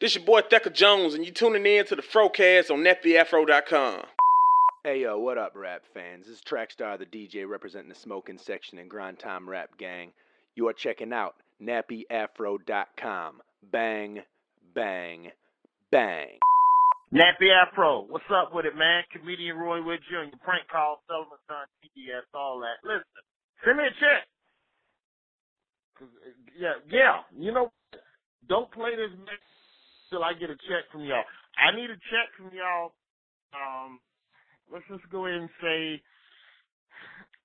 This your boy Thecka Jones, and you tuning in to the Frocast on NappyAfro.com. Hey yo, what up, rap fans? This is Trackstar, the DJ representing the smoking section and grind time rap gang. You are checking out nappyafro.com. Bang, bang, bang. Nappy Afro, what's up with it, man? Comedian Roy Wood Jr., prank call, Sullivan Son, TBS, all that. Listen, send me a check. 'Cause, Yeah, yeah, you know, don't play this mix till I get a check from y'all. I need a check from y'all. Um, let's just go ahead and say,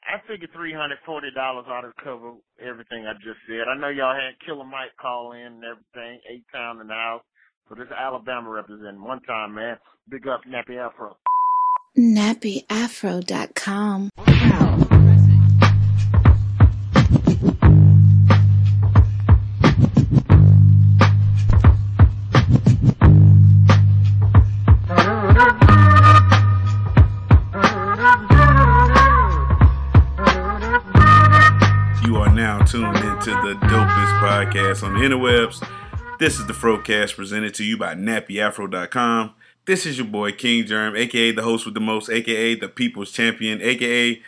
I figure three hundred forty dollars ought to cover everything I just said. I know y'all had Killer Mike call in and everything, eight pound in the house. So this Alabama representing one time, man. Big up Nappy Afro. nappyafro.com. dopest podcast on the interwebs. This is the Frocast presented to you by NappyAfro.com. This is your boy King Germ, aka the host with the most, aka the people's champion, aka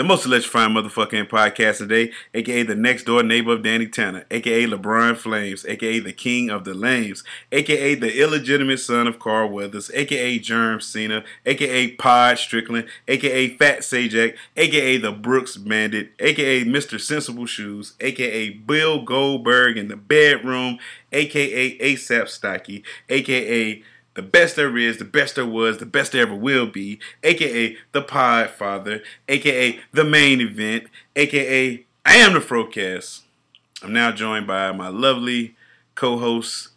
the most electrifying motherfucking podcast today, aka the next door neighbor of Danny Tanner, aka LeBron Flames, aka the king of the lames, aka the illegitimate son of Carl Weathers, aka Germ Cena, aka Pod Strickland, aka Fat Sajak, aka the Brooks Bandit, aka Mr. Sensible Shoes, aka Bill Goldberg in the bedroom, aka ASAP Stocky, aka the best there is, the best there was, the best there ever will be, aka the Pod Father, aka the main event, aka I am the Frocast. I'm now joined by my lovely co-host,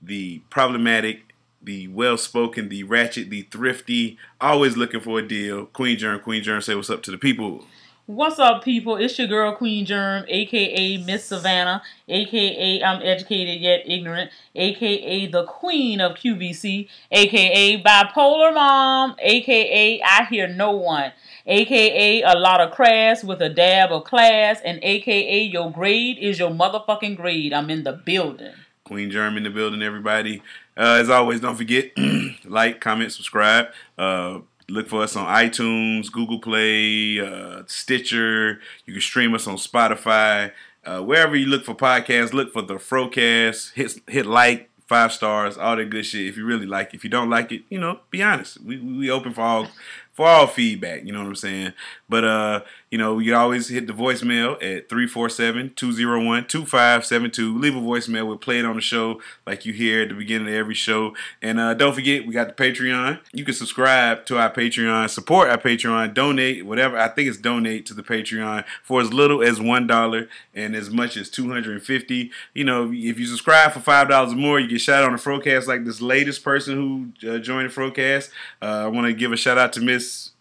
the problematic, the well-spoken, the ratchet, the thrifty, always looking for a deal. Queen Germ, Queen Germ, say what's up to the people. What's up, people? It's your girl Queen Germ, aka Miss Savannah, aka I'm educated yet ignorant, aka the Queen of QVC, aka Bipolar Mom, aka I hear no one, aka a lot of crass with a dab of class, and aka your grade is your motherfucking grade. I'm in the building. Queen Germ in the building, everybody. Uh, as always, don't forget like, comment, subscribe. Uh, look for us on iTunes, Google Play, uh, Stitcher. You can stream us on Spotify. Uh, wherever you look for podcasts, look for the Frocast. Hit hit like, five stars, all that good shit. If you really like it, if you don't like it, you know, be honest. We we open for all for all feedback. You know what I'm saying? But uh, you know, you always hit the voicemail at 347-201-2572. Leave a voicemail. We'll play it on the show like you hear at the beginning of every show. And uh, don't forget, we got the Patreon. You can subscribe to our Patreon, support our Patreon, donate, whatever. I think it's donate to the Patreon for as little as $1 and as much as 250 You know, if you subscribe for $5 or more, you get shout out on the Frocast like this latest person who uh, joined the Frocast. Uh, I want to give a shout out to Miss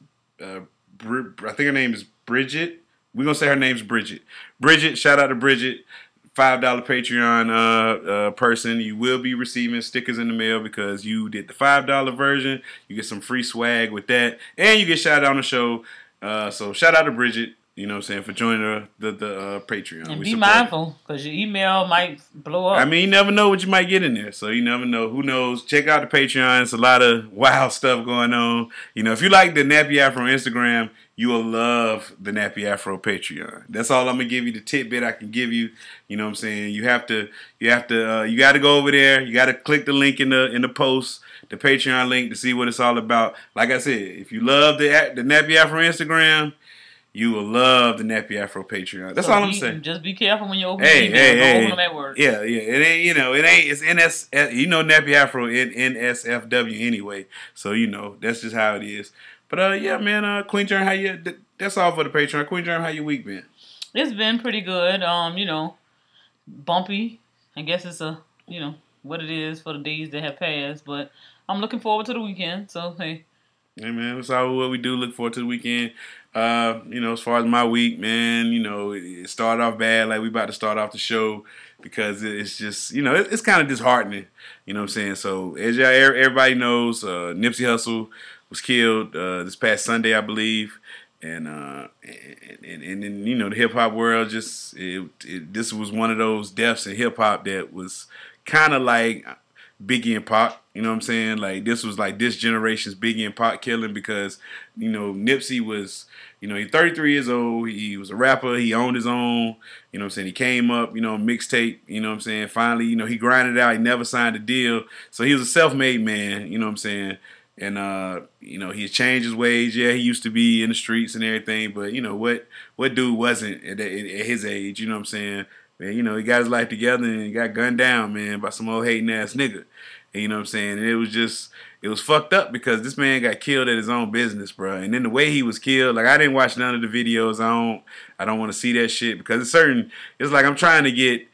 uh, I think her name is Bridget. We're gonna say her name's Bridget. Bridget, shout out to Bridget. Five dollar Patreon uh, uh, person. You will be receiving stickers in the mail because you did the five dollar version. You get some free swag with that, and you get shout out on the show. Uh, so shout out to Bridget. You know what I'm saying for joining the the, the uh, Patreon. And We be mindful, because your email might blow up. I mean, you never know what you might get in there. So you never know. Who knows? Check out the Patreon. It's a lot of wild stuff going on. You know, if you like the Nappy Afro Instagram, you will love the Nappy Afro Patreon. That's all I'm gonna give you. The tidbit I can give you. You know what I'm saying? You have to. You have to. Uh, you got to go over there. You got to click the link in the in the post, the Patreon link to see what it's all about. Like I said, if you love the the Nappy Afro Instagram. You will love the Nappy Afro Patreon. That's So all I'm saying. Just be careful when you open Hey, email. hey, hey. open them at work. Yeah, yeah. It ain't you know, it ain't it's NS you know Nappy Afro in NSFW anyway. So you know, that's just how it is. But uh yeah, man, uh Queen Germ, how you th- that's all for the Patreon. Queen Germ, how your week been? It's been pretty good. Um, you know, bumpy. I guess it's a you know what it is for the days that have passed. But I'm looking forward to the weekend. So hey, Hey man, that's all what we do. Look forward to the weekend. Uh, you know, as far as my week, man, you know, it, started off bad, like we about to start off the show because it's just, you know, it's kind of disheartening. You know what I'm saying? So as y'all, er- everybody knows, uh, Nipsey Hussle was killed uh, this past Sunday, I believe. And uh, and, and, in you know the hip hop world, just it, it, this was one of those deaths in hip hop that was kind of like Biggie and Pac. You know what I'm saying? Like this was like this generation's Biggie and Pac killing because you know Nipsey was you know he's 33 years old. He was a rapper. He owned his own. You know what I'm saying? He came up. You know mixtape. You know what I'm saying? Finally, you know he grinded out. He never signed a deal. So he was a self-made man. You know what I'm saying? And uh, you know he's changed his ways. Yeah, he used to be in the streets and everything, but you know what? What dude wasn't at, at his age? You know what I'm saying? Man, you know he got his life together and he got gunned down, man, by some old hating ass nigga. And you know what I'm saying? And it was just it was fucked up because this man got killed at his own business, bro. And then the way he was killed, like I didn't watch none of the videos. I don't I don't want to see that shit because it's certain. It's like I'm trying to get.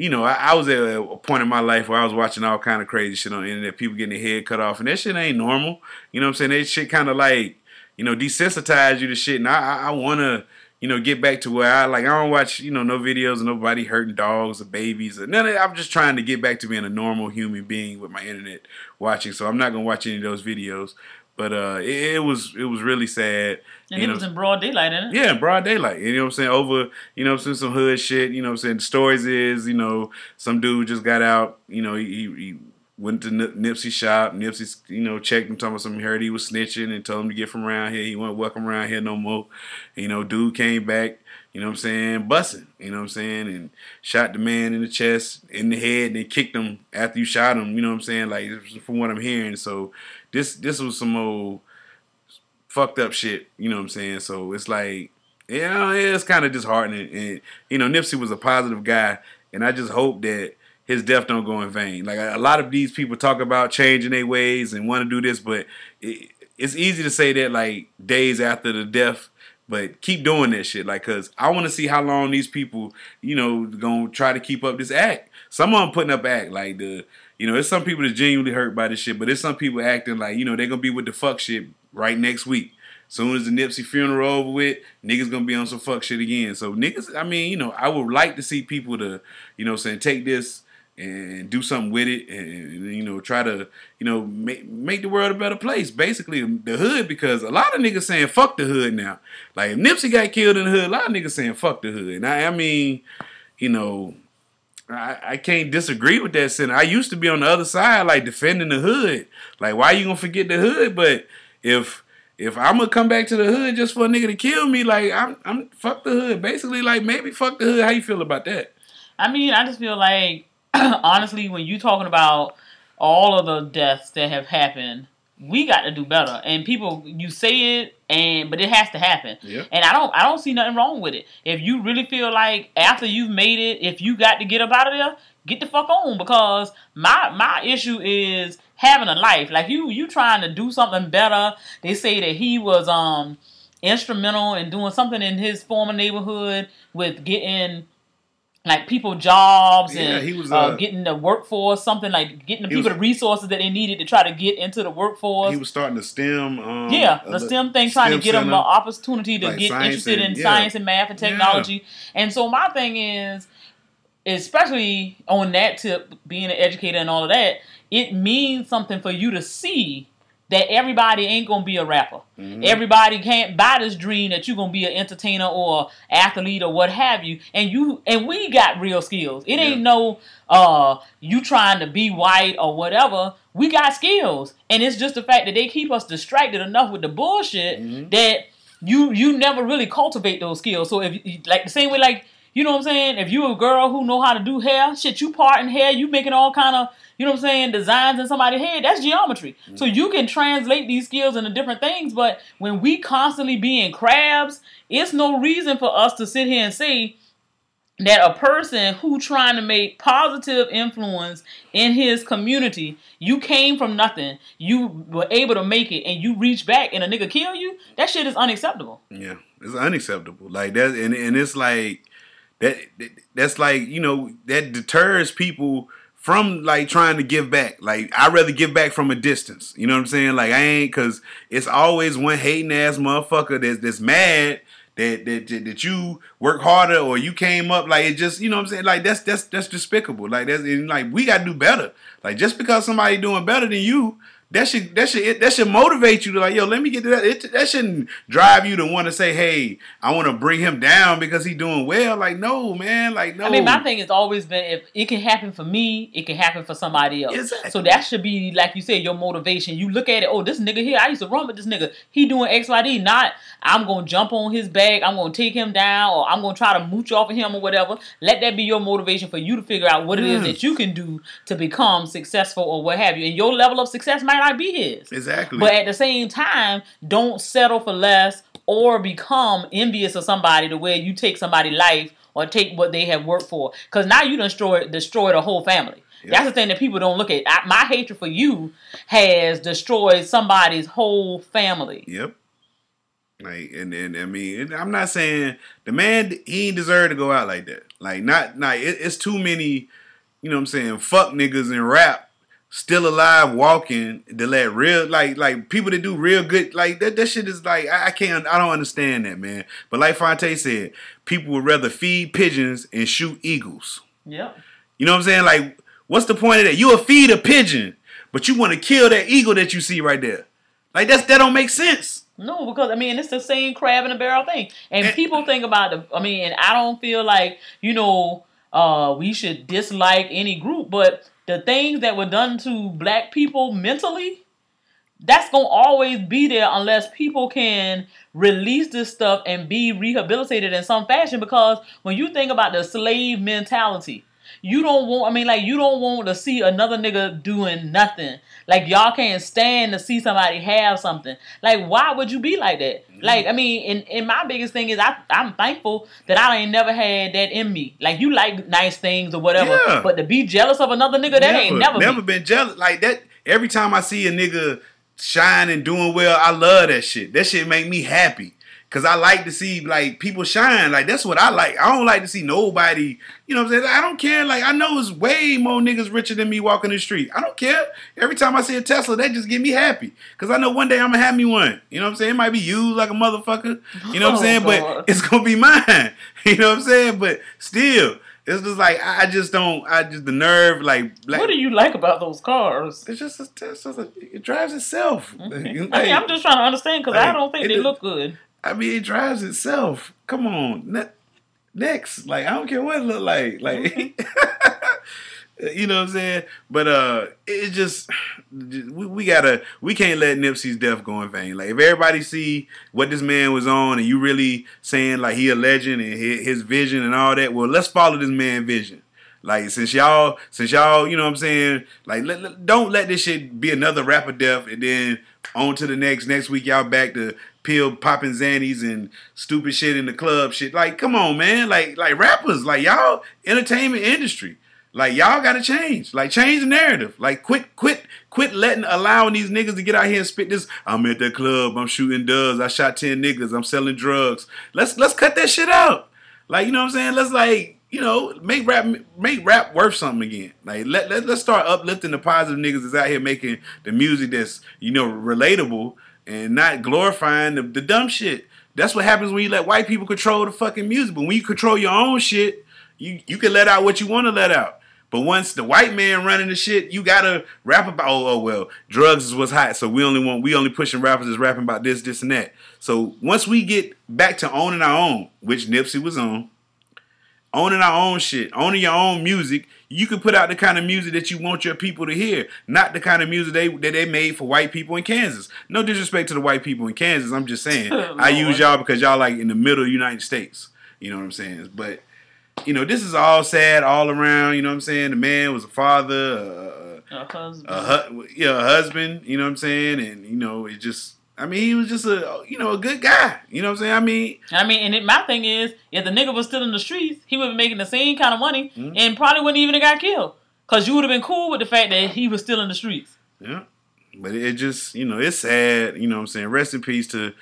You know, I, I was at a point in my life where I was watching all kind of crazy shit on the internet, people getting their head cut off, and that shit ain't normal. You know what I'm saying? That shit kind of like, you know, desensitize you to shit. And I, I, want to you know, get back to where I like. I don't watch, you know, no videos of nobody hurting dogs or babies or none of. I'm just trying to get back to being a normal human being with my internet watching. So I'm not gonna watch any of those videos. But uh, it, it was it was really sad. And it know, was in broad daylight, isn't it? yeah, broad daylight. You know what I'm saying? Over, you know, some some hood shit. You know what I'm saying? The stories is, you know, some dude just got out. You know, he, he went to Nip- Nipsey shop. Nipsey, you know, checked him, talking about something. He heard he was snitching and told him to get from around here. He wasn't welcome around here no more. You know, dude came back. You know what I'm saying? Bussing. You know what I'm saying? And shot the man in the chest, in the head, and then kicked him after you shot him. You know what I'm saying? Like from what I'm hearing. So this this was some old fucked up shit. You know what I'm saying? So it's like, yeah, it's kind of disheartening. And you know, Nipsey was a positive guy, and I just hope that his death don't go in vain. Like a lot of these people talk about changing their ways and want to do this, but it, it's easy to say that like days after the death. But keep doing that shit, like, cause I want to see how long these people, you know, gonna try to keep up this act. Some of them putting up act, like the, you know, there's some people that genuinely hurt by this shit, but there's some people acting like, you know, they're gonna be with the fuck shit right next week. Soon as the Nipsey funeral over with, niggas gonna be on some fuck shit again. So niggas, I mean, you know, I would like to see people to, you know, saying take this and do something with it, and you know, try to, you know, make make the world a better place. Basically, um, the hood, because a lot of niggas saying fuck the hood now. Like if Nipsey got killed in the hood, a lot of niggas saying fuck the hood. And I, I mean, you know, I, I can't disagree with that. Sin. I used to be on the other side, like defending the hood. Like, why you gonna forget the hood? But if if I'm gonna come back to the hood just for a nigga to kill me, like I'm I'm fuck the hood. Basically, like maybe fuck the hood. How you feel about that? I mean, I just feel like, honestly, when you talking about all of the deaths that have happened, we got to do better. And people, you say it, and but it has to happen. And I don't, I don't see nothing wrong with it. If you really feel like after you've made it, if you got to get up out of there, get the fuck on. Because my my issue is having a life. Like you, you trying to do something better. They say that he was um instrumental in doing something in his former neighborhood with getting like people jobs Yeah, and he was, uh, uh, getting the workforce, something like getting the people was- the resources that they needed to try to get into the workforce. He was starting to STEM. Um, yeah, uh, the STEM thing, trying to get them center. the opportunity to like get interested and- in yeah. science and math and Yeah. technology. And so my thing is, especially on that tip, being an educator and all of that, it means something for you to see that everybody ain't gonna be a rapper. Mm-hmm. Everybody can't buy this dream that you're gonna be an entertainer or athlete or what have you. And you and we got real skills. It ain't no uh you trying to be white or whatever. We got skills. And it's just the fact that they keep us distracted enough with the bullshit Mm-hmm. that you you never really cultivate those skills. So if you like the same way like you know what I'm saying? If you a girl who know how to do hair, shit, you parting hair, you making all kind of, you know what I'm saying, designs in somebody's head, that's geometry. So mm-hmm. you can translate these skills into different things, but when we constantly being crabs, it's no reason for us to sit here and say that a person who trying to make positive influence in his community, you came from nothing, you were able to make it, and you reach back and a nigga kill you, that shit is unacceptable. Yeah, it's unacceptable. Like that, and and it's like that. That's like you know that deters people from like trying to give back. Like I rather give back from a distance. You know what I'm saying? Like I ain't because it's always one hating ass motherfucker that's that's mad. That, that, that, that you work harder or you came up like it just you know what I'm saying like that's that's that's despicable like that's and, like we gotta do better like just because somebody doing better than you that should that should that should motivate you to like, yo, let me get to that. It, that shouldn't drive you to want to say, hey, I want to bring him down because he's doing well. Like, no, man, like no. I mean, my thing has always been if it can happen for me, it can happen for somebody else. Exactly. So that should be like you said, your motivation. You look at it, oh, this nigga here, I used to run with this nigga. He doing X, Y, D. Not I'm gonna jump on his back, I'm gonna take him down, or I'm gonna try to mooch off of him or whatever. Let that be your motivation for you to figure out what it is Mm. that you can do to become successful or what have you. And your level of success might not be his. exactly. But at the same time, don't settle for less or become envious of somebody the way you take somebody's life or take what they have worked for. Because now you destroy destroy the whole family. Yeah. That's the thing that people don't look at. I, my hatred for you has destroyed somebody's whole family. Yep. Like and and I mean, and I'm not saying the man he ain't deserve to go out like that. Like not not it, it's too many, you know what I'm saying, fuck niggas in rap still alive walking to let real like like people that do real good like that that shit is like I, I can't I don't understand that man. But like Fonte said, people would rather feed pigeons and shoot eagles. Yep. You know what I'm saying? Like, what's the point of that? You'll feed a pigeon, but you want to kill that eagle that you see right there. Like that's that don't make sense. No, because I mean it's the same crab in a barrel thing, and people think about the. I mean, and I don't feel like you know uh, we should dislike any group, but the things that were done to black people mentally, that's gonna always be there unless people can release this stuff and be rehabilitated in some fashion. Because when you think about the slave mentality. You don't want, I mean, like, you don't want to see another nigga doing nothing. Like, y'all can't stand to see somebody have something. Like, why would you be like that? Mm-hmm. Like, I mean, and, and my biggest thing is I, I'm thankful that I ain't never had that in me. Like, you like nice things or whatever, Yeah. but to be jealous of another nigga, that ain't never, never me. been jealous like that. Every time I see a nigga shine and doing well, I love that shit. That shit make me happy. Cause I like to see like people shine. Like that's what I like. I don't like to see nobody. You know what I'm saying? I don't care. Like I know it's way more niggas richer than me walking the street. I don't care. Every time I see a Tesla, that just get me happy. Cause I know one day I'm gonna have me one. You know what I'm saying? It might be used like a motherfucker. You know what I'm Oh, saying? God. But it's gonna be mine. You know what I'm saying? But still, it's just like I just don't. I just the nerve. Like, like What do you like about those cars? it's just, it's just it drives itself. I mean, I'm just trying to understand because I don't think it they look good. I mean, it drives itself. Come on, Ne- next. Like I don't care what it look like. Like you know what I'm saying. But uh, it just we, we gotta we can't let Nipsey's death go in vain. Like if everybody see what this man was on, and you really saying like he a legend and his, his vision and all that, well, let's follow this man vision. Like since y'all, since y'all, you know what I'm saying, like let, let- don't let this shit be another rapper death, and then on to the next. Next week y'all back to pill popping zannies and stupid shit in the club shit. Like come on, man. Like like rappers, like y'all entertainment industry. Like y'all gotta change. Like change the narrative. Like quit quit quit letting allowing these niggas to get out here and spit this. I'm at the club. I'm shooting dubs. I shot ten niggas. I'm selling drugs. Let's let's cut that shit out. Like you know what I'm saying? Let's like you know make rap make rap worth something again. Like let, let let's start uplifting the positive niggas that's out here making the music that's you know relatable and not glorifying the, the dumb shit. That's what happens when you let white people control the fucking music. But when you control your own shit, you you can let out what you want to let out. But once the white man running the shit, you gotta rap about oh, oh well, drugs is what's hot. So we only want we only pushing rappers is rapping about this, this, and that. So once we get back to owning our own, which Nipsey was on, owning our own shit, owning your own music, you can put out the kind of music that you want your people to hear, not the kind of music they that they made for white people in Kansas. No disrespect to the white people in Kansas. I'm just saying I use y'all because y'all like in the middle of the United States. You know what I'm saying? But you know, this is all sad all around. You know what I'm saying? The man was a father, A husband. a, a, hu- yeah, a husband. You know what I'm saying? And you know, it just. I mean, he was just a you know a good guy. You know what I'm saying? I mean, I mean, and it, my thing is, if the nigga was still in the streets, he would be making the same kind of money Mhm. and probably wouldn't even have got killed. Cause you would have been cool with the fact that he was still in the streets. Yeah. But it just, you know, it's sad, you know what I'm saying? Rest in peace to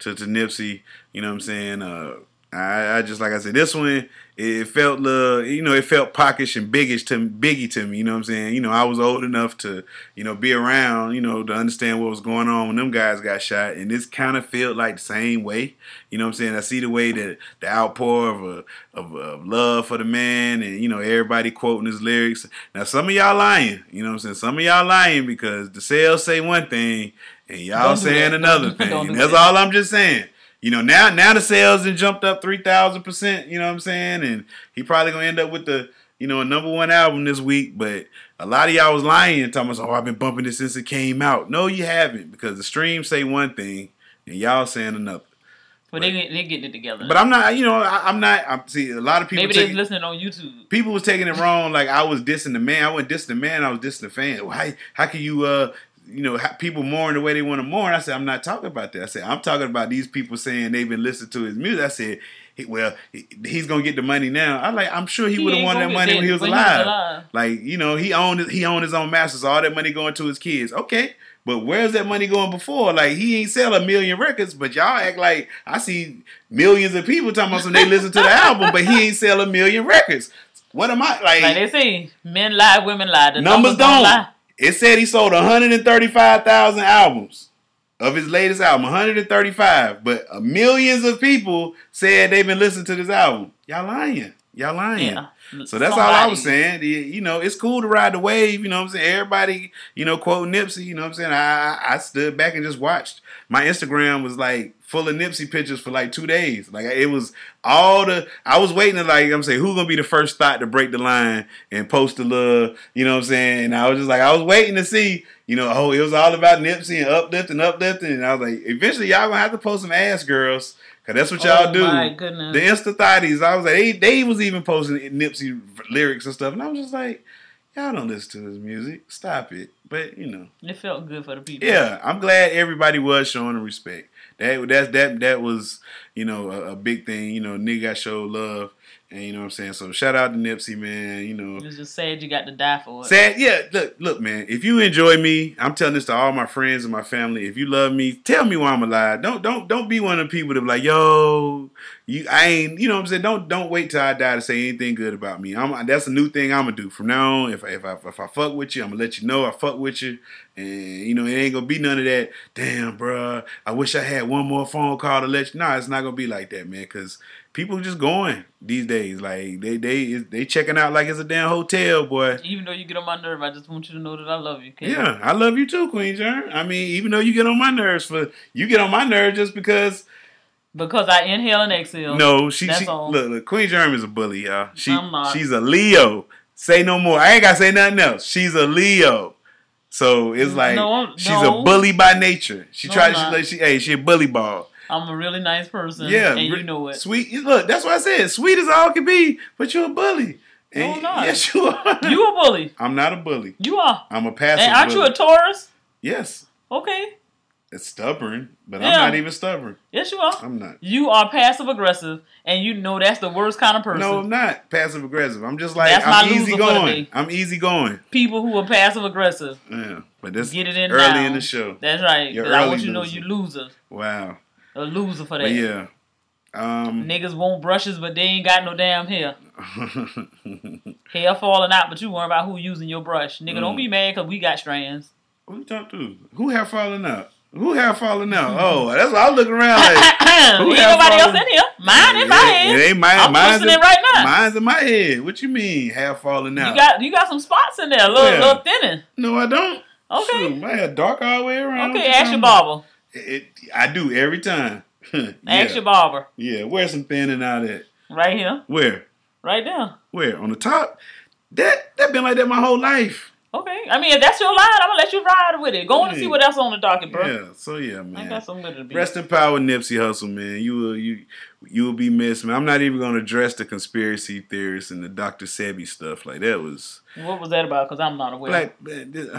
to, to Nipsey, you know what I'm saying? Uh I, I just like I said, this one it felt uh, you know, it felt pockish and biggish to biggie to me. You know what I'm saying? You know, I was old enough to you know be around, you know, to understand what was going on when them guys got shot, and this kind of felt like the same way. You know what I'm saying? I see the way that the outpour of a, of, of love for the man, and you know everybody quoting his lyrics. Now some of y'all lying. You know what I'm saying? Some of y'all lying because the sales say one thing and y'all Don't saying that. another thing. do that's that. all I'm just saying. You know, now now the sales have jumped up three thousand percent. You know what I'm saying? And he probably gonna end up with the you know a number one album this week. But a lot of y'all was lying and talking about, oh, I've been bumping this since it came out. No, you haven't because the streams say one thing and y'all saying another. But they they getting it together. But I'm not. You know, I, I'm not. I'm see a lot of people. Maybe they're listening on YouTube. people was taking it wrong. Like I was dissing the man. I wasn't dissing the man. I was dissing the fan. Why? How can you? uh you know, people mourn the way they want to mourn. I said, I'm not talking about that. I said, I'm talking about these people saying they've been listening to his music. I said, he, well, he, he's gonna get the money now. I like, I'm sure he, He would have wanted that money when he was when he was alive. alive. Like, you know, he owned he owned his own masters. All that money going to his kids. Okay, but where's that money going before? Like, he ain't sell a million records, but y'all act like I see millions of people talking about some they listen to the album, but he ain't sell a million records. What am I like? Like they say, men lie, women lie. The numbers, numbers, don't don't. lie. It said he sold 135,000 albums of his latest album, 135. But millions of people said they've been listening to this album. Y'all lying. Y'all lying. Yeah. So that's all I was saying. You- know, it's cool to ride the wave. You know what I'm saying? Everybody, you know, quote Nipsey. You know what I'm saying? I I I stood back and just watched. My Instagram was like full of Nipsey pictures for like two days. Like it was all the. I was waiting to like I'm saying who gonna be the first thought to break the line and post the love. You know what I'm saying? And I was just like I was waiting to see. You know, oh, it was all about Nipsey and uplifting, uplifting. And I was like, eventually y'all gonna have to post some ass girls. Cause that's what y'all Oh, do. The Insta thotties. I was like, they, they was even posting Nipsey lyrics and stuff, and I was just like, y'all don't listen to his music. Stop it. But you know, It felt good for the people. yeah, I'm glad everybody was showing the respect. That that that that was you know a, a big thing. You know, nigga got showed love, and you know what I'm saying. So shout out to Nipsey, man. You know, was just sad you got to die for it. Sad, yeah. Look, look, man. If you enjoy me, I'm telling this to all my friends and my family. If you love me, tell me why I'm alive. Don't, don't, don't be one of the people that be like, yo, you, I ain't. You know what I'm saying? Don't, don't wait till I die to say anything good about me. I'm. That's a new thing I'm gonna do from now on. If, I- if I, if I fuck with you, I'm gonna let you know I fuck with you, and you know it ain't gonna be none of that. Damn, bruh, I wish I had one more phone call to let you. Nah, it's not gonna be like that, man. Because people just going these days. Like they, they, they checking out like it's a damn hotel, boy. Even though you get on my nerve, I just want you to know that I love you. Yeah, I love you too, Queen Germ. I mean, even though you get on my nerves for you get on my nerves just because Because I inhale and exhale. no, she, That's she all. look, look, Queen Germ is a bully, y'all. She she's a Leo. Say no more. I ain't gotta say nothing else. She's a Leo. So it's mm, like No, she's no. a bully by nature. She No, tried I'm she like she hey, she a bully ball. I'm a really nice person. Yeah, And you know it. Sweet look, that's what I said. Sweet as all can be, but you're a bully. No, And- I'm not. Yes, you are. You a bully. I'm not a bully. You are. I'm a passive And aren't you a Taurus? yes. Okay. It's stubborn, but Yeah. I'm not even stubborn. Yes, you are. I'm not. You are passive aggressive, and you know that's the worst kind of person. No, I'm not passive aggressive. I'm just like That's I'm easy loser for the going. I'm easy going. People who are passive aggressive. Yeah, but this Get it in early now. in the show. That's right. I want you to know you loser. Wow. A loser for that. But yeah. Um. Niggas want brushes, but they ain't got no damn hair. Hair falling out, but you worry about who using your brush. Nigga, don't Mm. be mad because we got strands. you talking to? Who have fallen out? Who have fallen out? Oh, that's what I look around like. ain't have nobody else in here. Mine in my head. It ain't mine. I'm mine's in, it right now. Mine's in my head. What you mean have fallen out? You got you got some spots in there, a little, little thinning. no, I don't. Okay. Shoot, my hair dark all the way around. Okay, ask your barber. It, I do every time. yeah. Ask your barber. yeah, where's some thinning out at? Right here. Where? Right there. Where? On the top? That that been like that my whole life. Okay. I mean, if that's your line, I'm gonna let you ride with it. Go on and see what else on the docket, bro. Yeah. So yeah, man. I got something to be. Rest in power, Nipsey Hussle, man. You will you you will be missed, man. I'm not even gonna address the conspiracy theorists and the Dr. Sebi stuff. Like that was What was that about? Because I'm not aware. like man, this-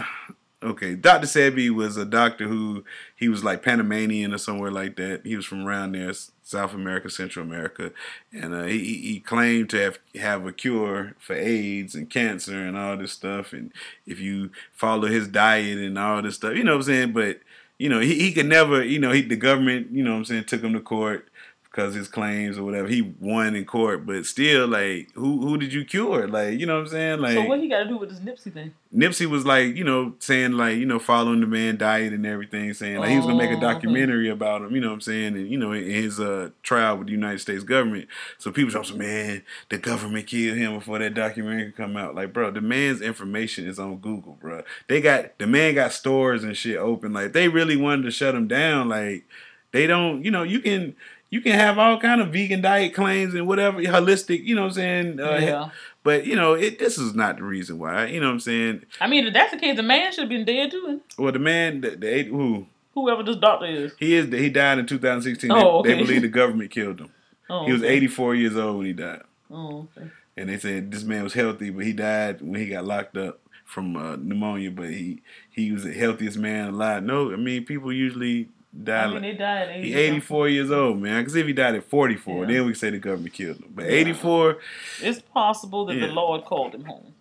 okay. Dr. Sebi was a doctor who he was like Panamanian or somewhere like that. He was from around there, South America, Central America, and uh, he he he claimed to have have a cure for AIDS and cancer and all this stuff. And if you follow his diet and all this stuff, you know what I'm saying. But you know he he could never, you know, he the government, you know what I'm saying, took him to court. Because his claims or whatever. He won in court, but still, like, who who did you cure? Like, you know what I'm saying? Like, so what he got to do with this Nipsey thing? Nipsey was like, you know, saying like, you know, following the man diet and everything, saying like he was gonna make Oh, a okay. documentary about him, you know what I'm saying, and you know, in his uh trial with the United States government. So people talking, man, the government killed him before that documentary could come out. Like, bro, the man's information is on Google, bro. They got the man got stores and shit open. Like, they really wanted to shut him down, like, they don't, you know, you can. You can have all kind of vegan diet claims and whatever holistic, you know what I'm saying? Uh, yeah. But you know, it this is not the reason why. You know what I'm saying? I mean, if that's the case, the man should have been dead too. Well, the man, the, the who Whoever this doctor is. he is, he died in 2016. Oh, they, okay. they believe the government killed him. Oh, He was okay. 84 years old when he died, Oh, okay. and they said this man was healthy, but he died when he got locked up from uh, pneumonia. But he he was the healthiest man alive. No, I mean people usually die. I mean, they died at he 80 84 years old, man. Because if he died at 44, Yeah. then we say the government killed him. But 84, It's possible that Yeah. the Lord called him home.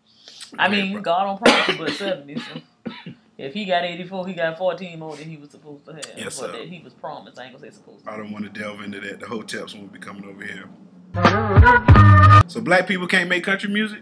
I Yeah, mean, bro. God don't promise but 70. So if he got 84, he got 14 more than he was supposed to have. Yes, sir. that he was promised. I ain't gonna say supposed to. I don't want to delve into that. The hotels won't be coming over here. So black people can't make country music,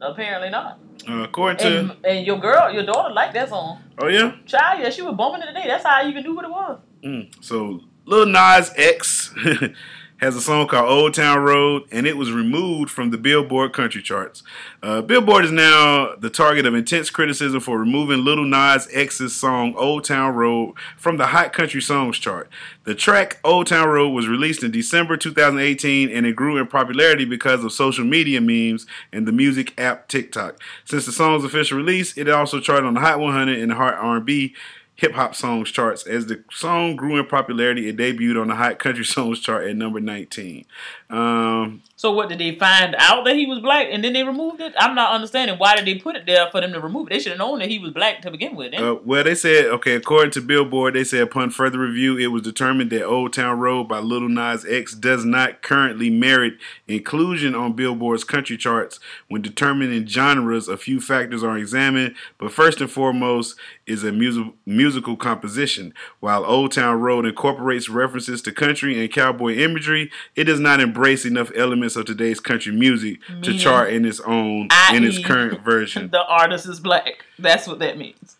Apparently not. uh, according to. And, and your girl, your daughter liked that song. oh yeah. Child, yeah, she was bumping it today. That's how I even knew what it was. Mm. So Lil Nas X has a song called Old Town Road, and it was removed from the Billboard country charts. Uh, Billboard is now the target of intense criticism for removing Lil Nas X's song Old Town Road from the Hot Country Songs chart. The track Old Town Road was released in December 2018, and it grew in popularity because of social media memes and the music app TikTok. Since the song's official release, it also charted on the Hot 100 and the Hot R&B hip hop songs charts. As the song grew in popularity, it debuted on the Hot Country Songs chart at number 19. Um, So what did they find out that he was black and then they removed it? I'm not understanding why did they put it there for them to remove it. They should have known that he was black to begin with. uh, well, they said, okay, according to Billboard, they said upon further review, it was determined that Old Town Road by Little Nas X does not currently merit inclusion on Billboard's country charts. When determining genres, a few factors are examined, but first and foremost is a music, musical composition. While Old Town Road incorporates references to country and cowboy imagery, it does not embrace enough elements of today's country music to chart in its own in its current version. the artist is black. That's what that means.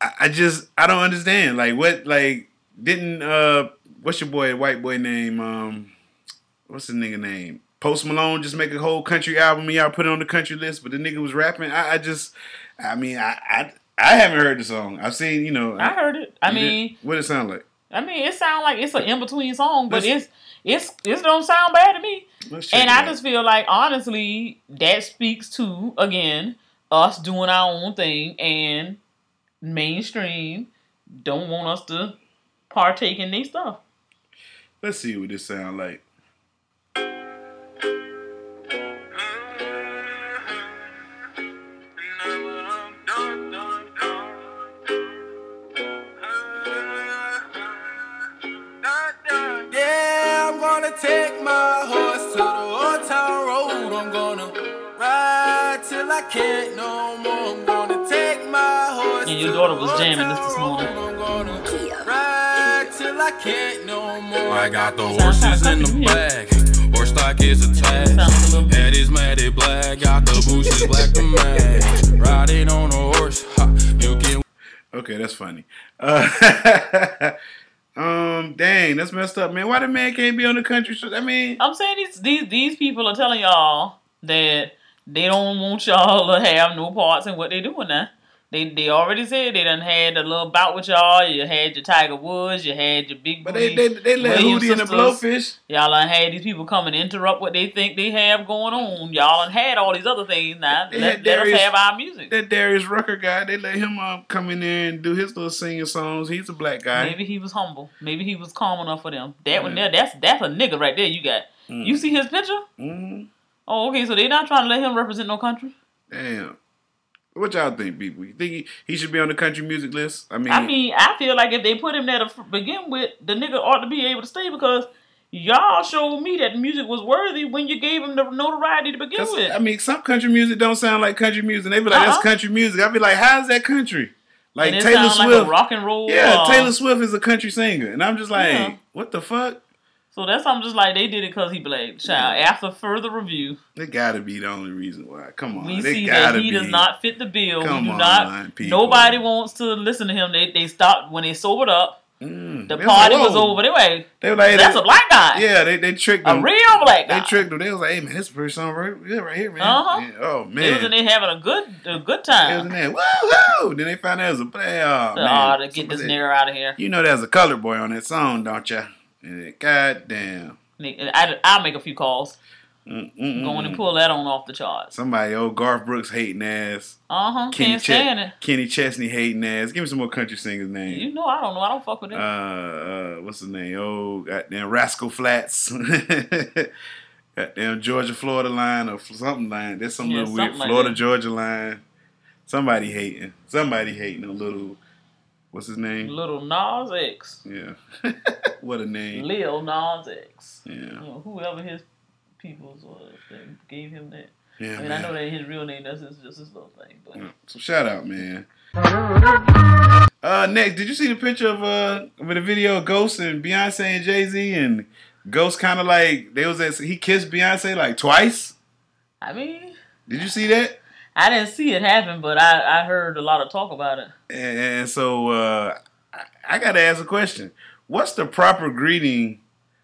I, I just I don't understand. Like what like didn't uh what's your boy white boy name? Um what's the nigga name? Post Malone just make a whole country album and y'all put it on the country list, but the nigga was rapping. I, I just I mean I, I I haven't heard the song. I've seen, you know I heard it. I did- mean, what it sound like? I mean, it sounds like it's an in between song, but Let's- it's it's it don't sound bad to me. And I out. just feel like honestly, that speaks to again us doing our own thing and mainstream don't want us to partake in their stuff. let's see what this sound like. Take my horse to the old town road. I'm gonna ride till I can't no more. I'm gonna take my horse. And your daughter was jamming this town this morning. road. I'm gonna ride till I can't no more. I got the horses in the country back. Horse stock is Sounds a attached. Head is matted black. Got the bushes black to match. Riding on a horse. Ha, you can Okay, that's funny. Uh, dang, that's messed up, man. Why the man can't be on the country? show? I mean, I'm saying these these these people are telling y'all that they don't want y'all to have no parts in what they're doing now. They they already said they done had a little bout with y'all. You had your Tiger Woods, you had your big but they they, they let Hootie and the. Blowfish. Y'all done had these people come and interrupt what they think they have going on. Y'all done had all these other things now. They Let, had let us Darius- have our music. That Darius Rucker guy, they let him uh, come in there and do his little singing songs. He's a black guy. Maybe he was humble. Maybe he was calm enough for them. That one there, that's that's a nigga right there. You got. Mm. You see his picture? hmm Oh, okay. So they not trying to let him represent no country. Damn. What y'all think, people? You think he, he should be on the country music list? I mean, I mean, I feel like if they put him there to begin with, the nigga ought to be able to stay because y'all showed me that music was worthy when you gave him the notoriety to begin with. I mean, some country music don't sound like country music. They be like, Uh-uh. that's country music. I be like, how's that country? Like Taylor Swift. like rock and roll. yeah, uh, Taylor Swift is a country singer, and I'm just like, Yeah. what the fuck? So that's I'm just like they did it because he black. Child. After further review, That gotta be the only reason why. Come on, we see that he be. does not fit the bill. Come we do on, not. people. Nobody wants to listen to him. They they stopped when they sobered up. Mm. The They party like, was over. They were They were like, that's they- a black guy. Yeah, they they tricked a them. real black They tricked them. They was like, "Hey man, this is a pretty song right, yeah, right here, man." Uh-huh. Yeah. Oh They man, was in there having a good a good They was in time. there. Woo Then they found out it was a play. Oh, Oh, man. to get Somebody this nigga out of here. You know, there's a colored boy on that song, don't ya? And God damn. I, I'll make a few calls. Mm-mm-mm. Go in and pull that on off the charts. Somebody, old Garth Brooks hating ass. Uh huh. Kenny, Can't stand Ch- it. Kenny Chesney hating ass. Give me some more country singers' names. You know I don't know. I don't fuck with Uh, uh, what's his name? Oh, goddamn Rascal Flatts. goddamn Georgia Florida line or something line. There's some Yeah, little weird like Florida that. Georgia line. Somebody hating. Somebody hating a little. What's his name? Little Nas X. Yeah. what a name. Lil Nas X. Yeah. You know, whoever his people's was, they gave him that. Yeah. I mean, man. I know that his real name. That's his, just his little thing. But Yeah. So shout out, man. Uh, next, did you see the picture of uh with the video of Ghost and Beyonce and Jay Z and Ghost kind of like they was at he kissed Beyonce like twice. I mean, Did you see that? I didn't see it happen, but I, I heard a lot of talk about it. And, so uh, I, got to ask a question. What's the proper greeting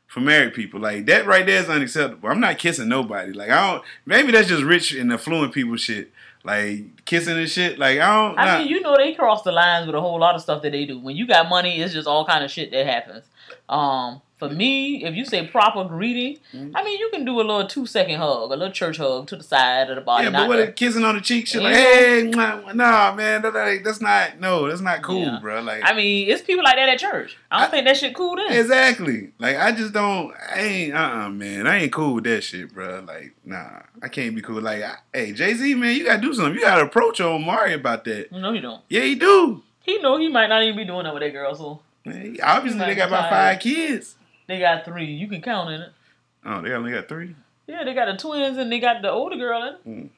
for married people? Like that right there is unacceptable. I'm not kissing nobody. Like I don't. Maybe that's just rich and affluent people shit. Like kissing and shit. Like I don't. I nah. mean, you know, they cross the lines with a whole lot of stuff that they do. When you got money, it's just all kind of shit that happens. Um, for me, if you say proper greeting, Mm-hmm. I mean, you can do a little two second hug, a little church hug to the side of the body. yeah, but what a kissing on the cheek shit? Like Yeah. hey, mwah, mwah. nah, man, that, that- that's not. No, that's not cool, Yeah. bro. Like I mean, it's people like that at church. I don't I- think that shit cool then. Exactly. Like I just don't. I ain't. Uh. uh man. I ain't cool with that shit, bro. Like nah. I can't be cool. Like I, hey, Jay Z, man, you gotta do something. You gotta approach Omari about that. No, he don't. Yeah, he do. He know he might not even be doing that with that girl. So Man, obviously, they got be about tired. five kids. They got three. You can count in it. Oh, they only got three. Yeah, they got the twins and they got the older girl in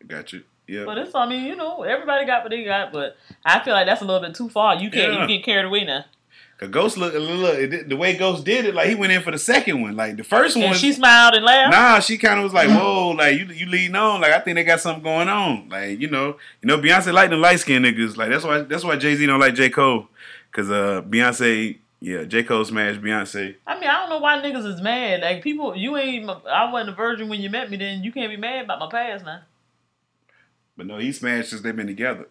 it. Got you. Yeah. But it's, I mean, you know, everybody got what they got. But I feel like that's a little bit too far. You can't, Yeah. you get carried away now. Cause Ghost look, look the way Ghost did it, like he went in for the second one. Like the first one, And was, she smiled and laughed. nah, she kind of was like, whoa, like you you leading on. Like I think they got something going on. Like you know, you know, Beyonce like them light skinned niggas. Like that's why that's why Jay Z don't like J Cole, cause uh Beyonce, yeah, J Cole smashed Beyonce. I mean, I don't know why niggas is mad. Like people, you ain't. I wasn't a virgin when you met me. Then you can't be mad about my past now. But no, he smashed since they've been together.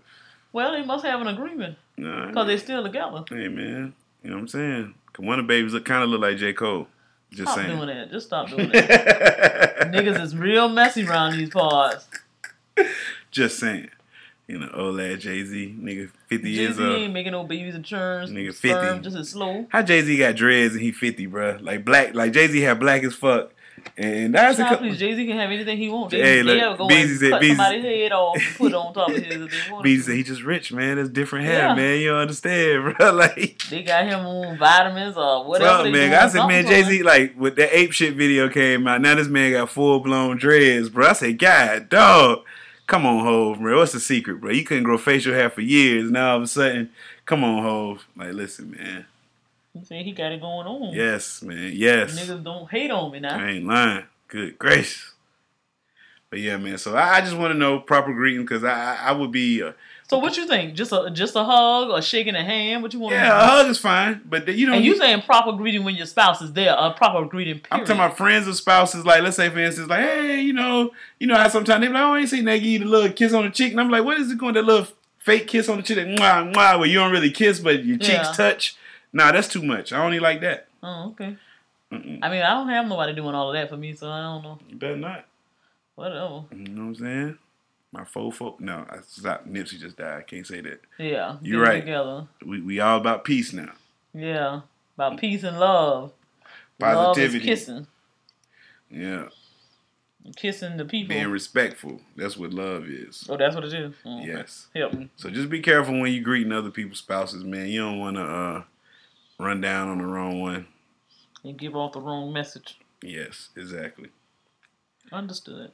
Well, they must have an agreement Nah, because they still together. hey man, you know what I'm saying? Cause one of the babies look kind of look like J Cole. Just Stop saying. doing that. Just stop doing that. Niggas is real messy around these parts. Just saying. You know, old lad Jay Z, nigga, fifty Jay years Z old. ain't making no babies and churns. Nigga, sperm 50. just as slow. How Jay Z got dreads and he fifty, bruh? Like black, like Jay Z had black as fuck, and that's a Child, couple. Jay Z can have anything he wants. Hey, They, look, go Beezy said- cut Beezy- somebody's head off and put on top of his if they want. B said he just rich, man. That's different hair, Yeah. man. You understand, bro. Like, They got him on vitamins or whatever. man. I said, man, Jay Z, like, with that ape shit video came out. Now this man got full blown dreads, bro. I said, God, dog. Come on, Hove, bro. What's the secret, bro? You couldn't grow facial hair for years. Now all of a sudden, come on, Hove. Like, listen, man. He said he got it going on. Yes, man. Yes. Niggas don't hate on me now. I ain't lying. Good gracious. But yeah, man. So I, I just want to know proper greeting because I, I I would be uh, So what you think? Just a just a hug or shaking a hand? What you want? yeah a hug is fine, but you know And you saying proper greeting when your spouse is there? A proper greeting. Period. I'm talking about friends or spouses. Like let's say for instance, like hey, you know, you know how sometimes they be like, oh, I ain't seen that give you the little kiss on the cheek, and I'm like, what is it going that little fake kiss on the cheek, that mwah mwah, where you don't really kiss but your cheeks Yeah. touch? Nah, that's too much. I don't even like that. Oh, okay. Mm-mm. I mean, I don't have nobody doing all of that for me, so I don't know. You better not. Whatever. You know what I'm saying? My fofo. No, I stop. Nipsey just died. I can't say that. Yeah. you're right. Together. We we all about peace now. Yeah. About peace and love. Love Positivity. is kissing. Yeah. Kissing the people. Being respectful. That's what love is. oh, that's what it is. Oh. Yes. Help me. So just be careful when you greeting other people's spouses, man. You don't want to uh, run down on the wrong one. And give off the wrong message. Yes, exactly. Understood.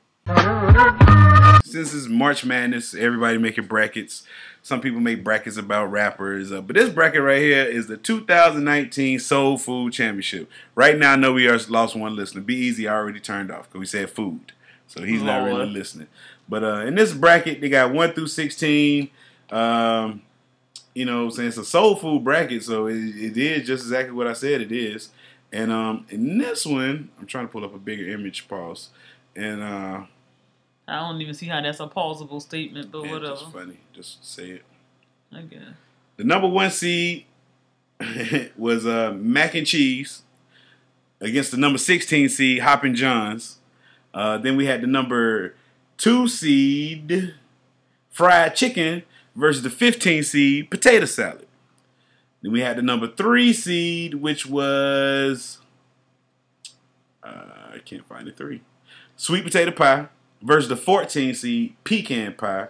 Since it's March Madness, everybody making brackets. Some people make brackets about rappers, uh, but this bracket right here is the 2019 Soul Food Championship. Right now, I know we are lost one listener. Be easy, I already turned off because we said food, so he's not really listening. But uh, in this bracket, they got one through 16. Um, you know, I'm saying it's a soul food bracket, so it, it is just exactly what I said it is. And um, in this one, I'm trying to pull up a bigger image, pause, and uh, I don't even see how that's a plausible statement, but man, whatever. just funny, just say it. I guess. The number one seed was uh, Mac and Cheese against the number 16 seed Hoppin' Johns. Uh, then we had the number two seed Fried Chicken versus the 15 seed Potato Salad. Then we had the number three seed, which was uh, I can't find the three. Sweet potato pie versus the 14 seed pecan pie.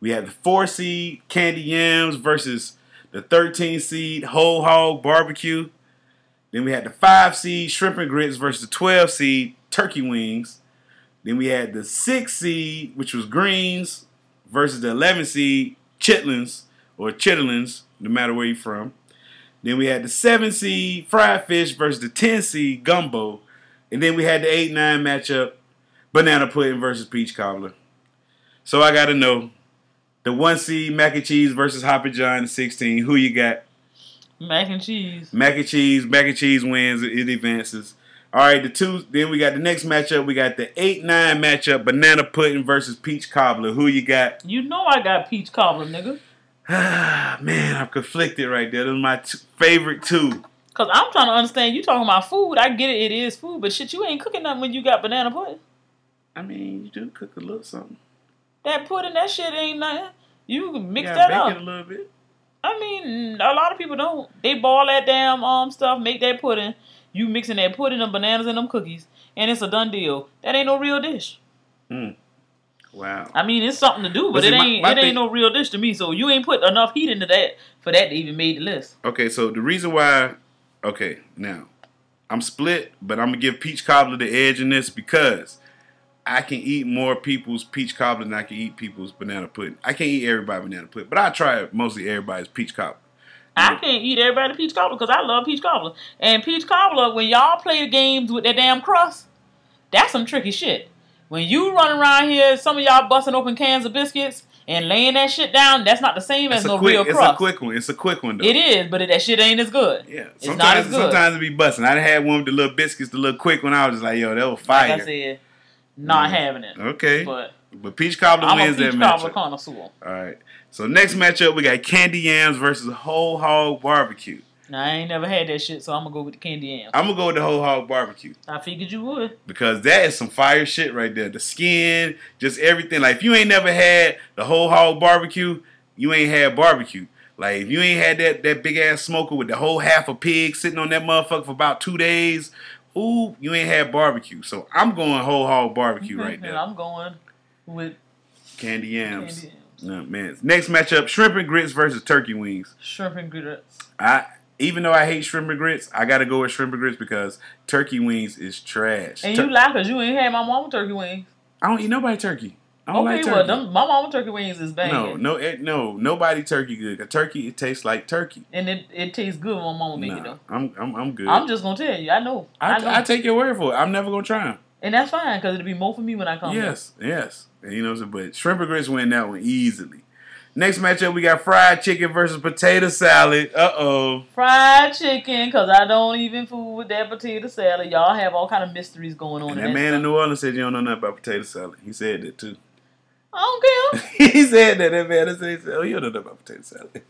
We had the four seed candy yams versus the 13 seed whole hog barbecue. Then we had the five seed shrimp and grits versus the 12 seed turkey wings. Then we had the six seed, which was greens, versus the 11 seed chitlins or chitlins, no matter where you're from. Then we had the seven seed fried fish versus the 10 seed gumbo. And then we had the 8 9 matchup banana pudding versus peach cobbler. So I got to know the one seed mac and cheese versus Hoppin' John the 16. Who you got? Mac and cheese. Mac and cheese. Mac and cheese wins. It advances. All right, the two. Then we got the next matchup. We got the eight nine matchup: banana pudding versus peach cobbler. Who you got? You know I got peach cobbler, nigga. Ah, man, I'm conflicted right there. Those are my two, favorite two. Cause I'm trying to understand. You talking about food? I get it. It is food, but shit, you ain't cooking nothing when you got banana pudding. I mean, you do cook a little something. That pudding, that shit ain't nothing. You can You mix gotta that bake up. it a little bit. I mean, a lot of people don't. They ball that damn um stuff, make that pudding. You mixing that pudding, them bananas, and them cookies, and it's a done deal. That ain't no real dish. Hmm. Wow. I mean, it's something to do, but, But see, it my- ain't my it thing- ain't no real dish to me. So you ain't put enough heat into that for that to even made the list. Okay, so the reason why, okay, now I'm split, but I'm gonna give peach cobbler the edge in this because I can eat more people's peach cobbler than I can eat people's banana pudding. I can't eat everybody banana pudding, but I try mostly everybody's peach cobbler. I can't eat everybody peach cobbler because I love peach cobbler. And peach cobbler, when y'all play the games with that damn crust, that's some tricky shit. When you run around here, some of y'all busting open cans of biscuits and laying that shit down, that's not the same as It's a no quick, real it's a quick one. It's a quick one though. It is, but that shit ain't as good. Yeah, It's not sometimes as good. sometimes it be busting. I had one with the little biscuits, the little quick one. I was just like, yo, that was Like fire. I said, not Yeah. having it. okay, but, But peach cobbler I'm a wins that peach cobbler matchup. connoisseur. All right. So next matchup we got candy yams versus whole hog barbecue. Now I ain't never had that shit, so I'm gonna go with the candy yams. I'm gonna go with the whole hog barbecue. I figured you would. because that is some fire shit right there. The skin, just everything. Like if you ain't never had the whole hog barbecue, you ain't had barbecue. Like if you ain't had that that big ass smoker with the whole half a pig sitting on that motherfucker for about two days, ooh, you ain't had barbecue. So I'm going whole hog barbecue mm-hmm. right and there. I'm going with Candy yams. candy yams. No, man. Next matchup: shrimp and grits versus turkey wings. Shrimp and grits. I even though I hate shrimp and grits, I gotta go with shrimp and grits because turkey wings is trash. And Tur- you lie because you ain't had my mama turkey wings. I don't eat nobody turkey. I don't Okay, like well, them, my mama turkey wings is bad. No, no, it, no, nobody turkey good. A turkey, it tastes like turkey. And it, it tastes good when my mama make it though. I'm, I'm, I'm good. I'm just gonna tell you, I know. I, I, know. I take your word for it. I'm never gonna try them. and that's fine because it'll be more for me when I come. Yes, yes. And you know, what I'm saying? but shrimp and grits win that one easily. Next matchup, we got fried chicken versus potato salad. Uh oh. Fried chicken because I don't even fool with that potato salad. Y'all have all kind of mysteries going on. And in that man stuff. in New Orleans said you don't know nothing about potato salad. He said that too. I don't care. he said that. That man said, he said, "Oh, you don't know about potato salad."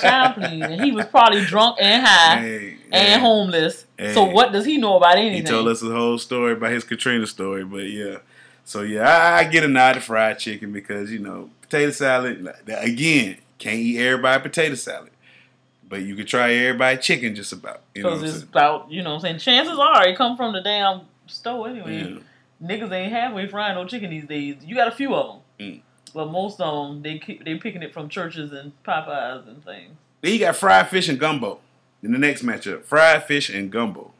Child, please. And he was probably drunk and high Hey, and hey. homeless. So what does he know about anything? He told us the whole story about his Katrina story, but yeah. So yeah, I, I get a nod to fried chicken because you know potato salad. Again, can't eat everybody potato salad, but you could try everybody chicken just about. You know Because it's saying? about, you know what I'm saying? Chances are it come from the damn store anyway. Yeah. Niggas ain't halfway frying no chicken these days. You got a few of them. Mm. But most of them, they ki- they picking it from churches and Popeyes and things. Then you got fried fish and gumbo. in the next matchup, fried fish and gumbo.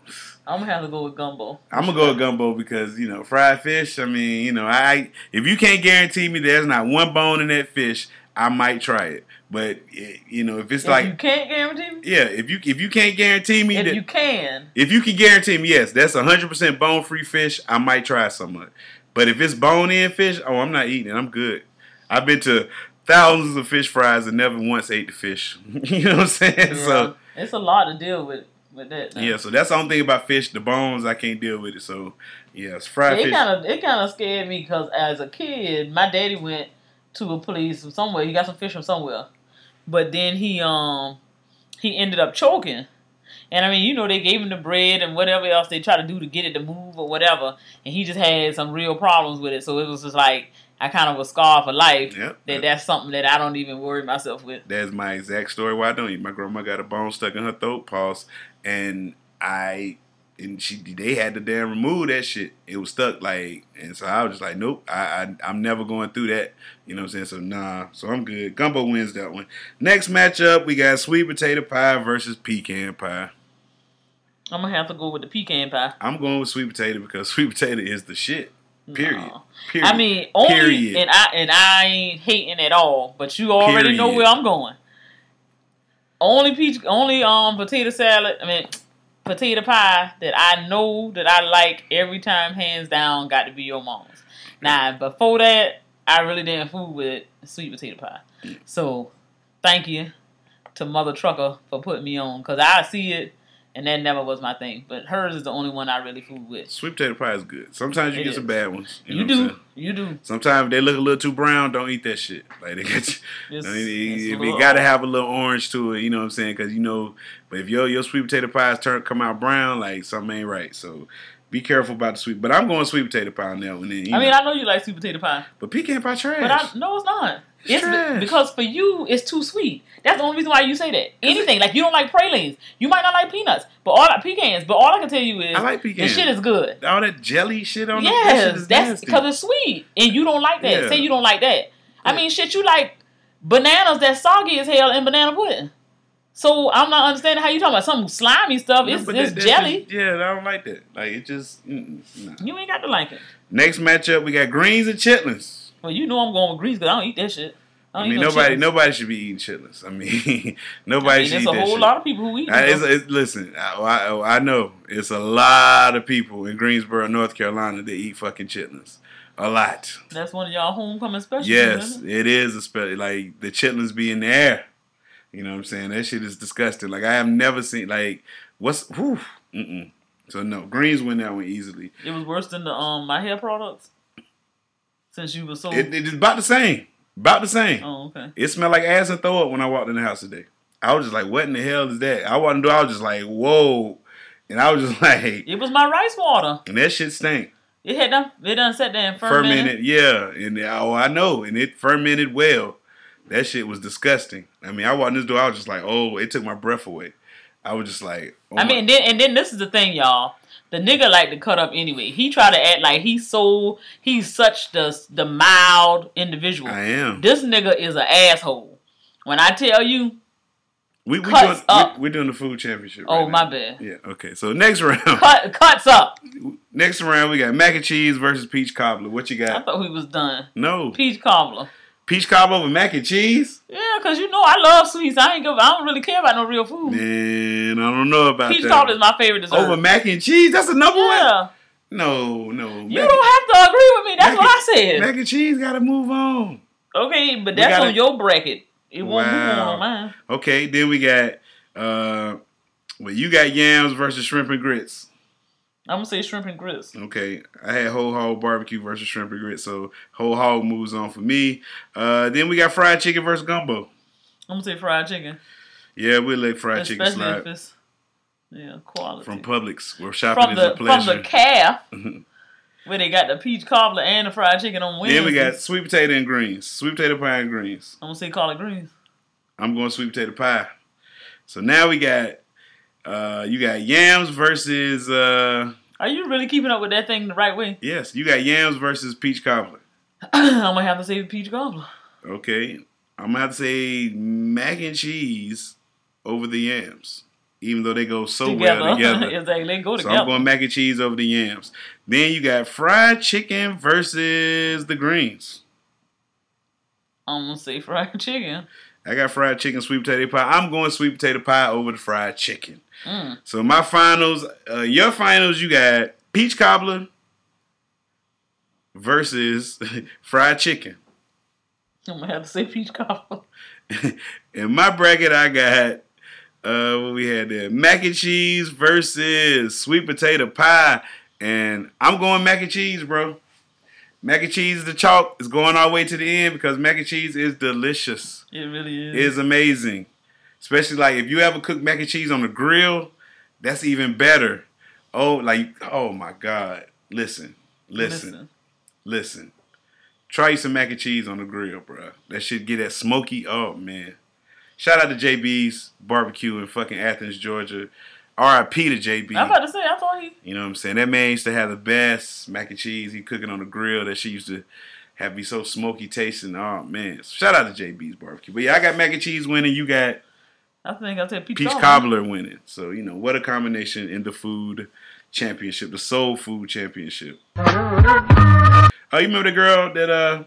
I'm gonna have to go with gumbo. I'm gonna go with gumbo because you know fried fish. I mean, you know, I if you can't guarantee me there's not one bone in that fish, I might try it. But eh, you know, if it's If like you can't guarantee me, yeah, if you if you can't guarantee me if that you can, if you can guarantee me yes, that's hundred percent bone free fish, I might try some of it. But if it's bone in fish, oh, I'm not eating it. I'm good. I've been to thousands of fish fries and never once ate the fish. you know what I'm saying? So it's a lot to deal with with that. now. yeah, so that's the only thing about fish. The bones, I can't deal with it. So yes, fried it kind of it kind of scared me because as a kid, my daddy went to a place from somewhere. He got some fish from somewhere, but then he um he ended up choking. And I mean, you know, they gave him the bread and whatever else they try to do to get it to move or whatever, and he just had some real problems with it. So it was just like I kind of was scarred for life. Yep. That that's something that I don't even worry myself with. That's my exact story. Why I don't eat? My grandma got a bone stuck in her throat, pause, and I and she they had to damn remove that shit. It was stuck like, and so I was just like, nope, I, I I'm never going through that. You know what I'm saying? So nah, so I'm good. Gumbo wins that one. Next matchup, we got sweet potato pie versus pecan pie. I'm gonna have to go with the pecan pie. I'm going with sweet potato because sweet potato is the shit. Period. No. Period. I mean, only Period. and I and I ain't hating at all, but you already know where I'm going. Only peach, only um potato salad. I mean, potato pie that I know that I like every time, hands down, got to be your mom's. Now, before that, I really didn't fool with sweet potato pie. So, thank you to Mother Trucker for putting me on because I see it, and that never was my thing. But hers is the only one I really fool with. sweet potato pie is good. Sometimes you It get some bad ones. You, You, know do, you do. Sometimes they look a little too brown, don't eat that shit. Like they get you. I mean, it's if little it got to have a little orange to it, you know what I'm saying? Because you know, but if your your sweet potato pies turn come out brown, like something ain't right. So be careful about the sweet. But I'm going sweet potato pie now. And. Then, I mean, know. I know you like sweet potato pie, but pecan pie trash. but I no, it's not. It's It's, trash. because for you, it's too sweet. That's the only reason why you say that. Anything like you don't like pralines, you might not like peanuts, but all pecans. But all I can tell you is I like pecans. the shit is good. All that jelly shit on. That Yes, is that's because it's sweet, and you don't like that. Yeah. Say you don't like that. I mean, shit, you like bananas that soggy as hell and banana pudding. So I'm not understanding how you talking about some slimy stuff. Yeah, It's, it's that- jelly. just- yeah, I don't like that. Like it just. Mm, nah. You ain't got to like it. Next matchup, we got greens and chitlins. Well, you know I'm going with greens because I don't eat that shit. I, I mean, no nobody, chitlins. nobody should be eating chitlins. I mean, nobody I mean, should there's a whole shit. lot of people who eat I, it's, it's, listen, I, I, I know it's a lot of people in Greensboro, North Carolina that eat fucking chitlins. A lot. That's one of y'all homecoming specials. Yes, isn't it? it is especially like the chitlins be in the air. You know what I'm saying? That shit is disgusting. Like I have never seen like what's whew, mm-mm. So no, greens win that one easily. It was worse than the um my hair products. Since you were so. It, it is about the same. About the same. oh, okay. It smelled like ass and throw up when I walked in the house today. I was just like, what in the hell is that? I wasn't do I was just like, whoa. And I was just like, It was my rice water. and that shit stank. It had done. It done sat there and fermented. fermented, yeah, and oh, I know, and it fermented well. That shit was disgusting. I mean, I walked in this door, I was just like, oh, it took my breath away. I was just like, oh I mean, and then and then this is the thing, y'all. The nigga like to cut up anyway. He try to act like he's so he's such the the mild individual. I am. This nigga is an asshole. When I tell you, We we cuts doing up. we, we're doing the food championship. oh right my now. bad, Yeah. Okay. So next round, cut cuts up. next round we got mac and cheese versus peach cobbler. What you got? I thought we was done. No Peach cobbler. Peach cobbler with mac and cheese. Yeah, cause you know I love sweets. I ain't give. I don't really care about no real food. Man, I don't know about Peach that. cobbler is my favorite dessert. Over mac and cheese. That's the number one. No, no. you mac, don't have to agree with me. That's mac what I said. Mac and cheese got to move on. okay, but that's gotta- on your bracket. It won't move on mine. Okay, then we got uh well you got yams versus shrimp and grits. I'm gonna say shrimp and grits. Okay. I had whole hog barbecue versus shrimp and grits, so whole hog moves on for me. Uh then we got fried chicken versus gumbo. I'm gonna say fried chicken, Yeah, we let fried chicken especially if it's yeah quality from Publix. Where shopping from is the from the calf where they got the peach cobbler and the fried chicken on Wednesday. then we got sweet potato and greens. Sweet potato pie and greens. I'm gonna say collard greens. I'm going sweet potato pie. So now we got uh you got yams versus uh Are you really keeping up with that thing the right way? yes, you got yams versus peach cobbler. I'm gonna have to say peach cobbler. Okay. I'm gonna have to say mac and cheese over the yams. even though they go so together. well together. exactly. They go together. So. I'm going mac and cheese over the yams. Then you got fried chicken versus the greens. I'm gonna say fried chicken. I got fried chicken, sweet potato pie. I'm going sweet potato pie over the fried chicken. Mm. So my finals, uh, your finals, you got peach cobbler versus fried chicken. I'm gonna have to say peach cobbler. In my bracket, I got uh, what we had there: mac and cheese versus sweet potato pie. And I'm going mac and cheese, bro. Mac and cheese, the chalk is going all the way to the end because mac and cheese is delicious. It really is. It is amazing, especially like if you ever cook mac and cheese on the grill, that's even better. Oh, like oh my god! Listen, listen, listen. Try some mac and cheese on the grill, bro. That should get that smoky. Oh man! Shout out to JB's Barbecue in fucking Athens, Georgia. R.I.P. to JB. I'm about to say. I thought he. You know what I'm saying? That man used to have the best mac and cheese. He cooking on the grill. That she used to have be so smoky tasting. Oh man! Shout out to JB's Barbecue. But yeah, I got mac and cheese winning. You got I think I said peach, peach cobbler. cobbler winning. So you know what a combination in the food championship, the soul food championship. Oh, you remember the girl that uh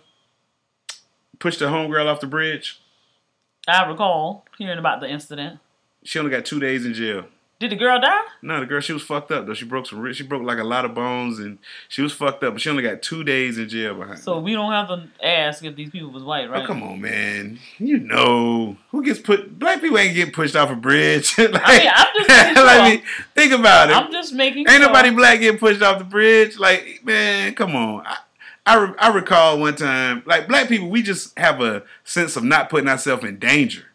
pushed the homegirl off the bridge? I recall hearing about the incident. She only got two days in jail. Did the girl die? No, the girl she was fucked up though. She broke some. She broke like a lot of bones, and she was fucked up. But she only got two days in jail behind. So we don't have to ask if these people was white, oh, right? Oh come on, man! You know who gets put? Black people ain't getting pushed off a bridge. like, I mean, I'm just making like, sure. think about it. I'm just making. Ain't sure. nobody black getting pushed off the bridge. Like, man, come on. I, I, re- I recall one time, like, black people, we just have a sense of not putting ourselves in danger.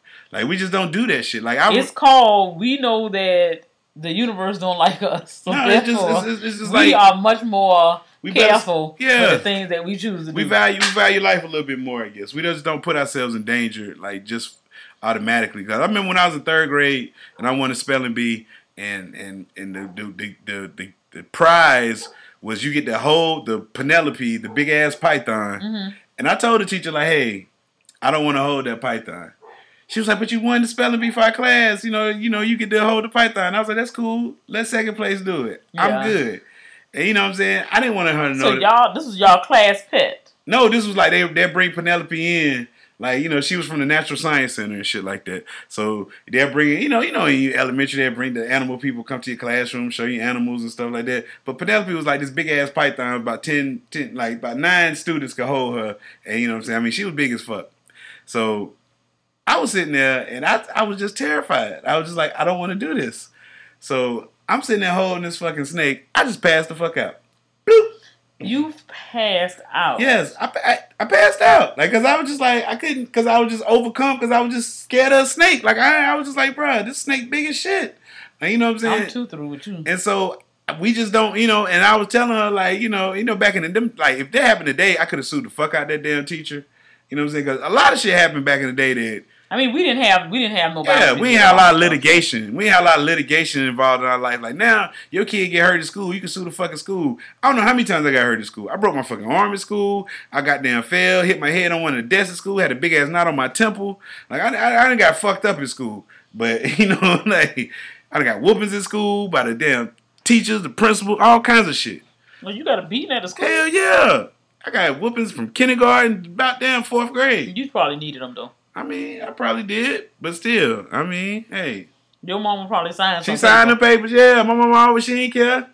Like, we just don't do that shit. Like, I It's called. We know that the universe don't like us, so No, it's just- therefore it's- it's just we like- are much more We better- careful yeah. with the things that we choose to we do. value we value life a little bit more. I guess we just don't put ourselves in danger like just automatically. Because I remember when I was in third grade and I won a spelling bee, and and and the the the, the, the, the prize was you get to hold the Penelope, the big ass python. Mhm. And I told the teacher like, hey, I don't want to hold that python. She was like, but you won the spelling bee for our class. You know, you know, you get to hold the python. I was like, that's cool. Let second place do it. Yeah. I'm good. And you know what I'm saying? I didn't want her to know. So y'all, this is y'all class pet. no, this was like they they bring Penelope in. Like, you know, she was from the Natural Science Center and shit like that. So they're bringing, you know, you know, in elementary, they'll bring the animal people come to your classroom, show you animals and stuff like that. But Penelope was like this big ass python, about 10, 10, like about nine students could hold her. And you know what I'm saying? I mean, she was big as fuck. So I was sitting there and I, I was just terrified. I was just like, I don't want to do this. So I'm sitting there holding this fucking snake. I just passed the fuck out. Bloop. You passed out. Yes, I, I, I passed out. Like, cause I was just like, I couldn't, cause I was just overcome, cause I was just scared of a snake. Like, I, I was just like, bruh, this snake big as shit. Like, you know what I'm saying? I'm too through with you. And so we just don't, you know. And I was telling her, like, you know, you know, back in the them, like, if that happened today, I could have sued the fuck out that damn teacher. You know what I'm saying? Because a lot of shit happened back in the day that I mean, we didn't have we didn't have nobody. yeah, we had a lot of litigation. We had a lot of litigation involved in our life. Like now, your kid get hurt in school, you can sue the fucking school. I don't know how many times I got hurt in school. I broke my fucking arm in school. I got damn fell, hit my head on one of the desks in school, had a big ass knot on my temple. Like I, I, I done got fucked up in school. But you know, like I got whoopings in school by the damn teachers, the principal, all kinds of shit. Well, you got a beating at the school. Hell yeah. I got whoopings from kindergarten about damn fourth grade. You probably needed them though. I mean, I probably did, but still, I mean, hey, Your mama probably signed. She signed the papers, yeah. My mama always she ain't care.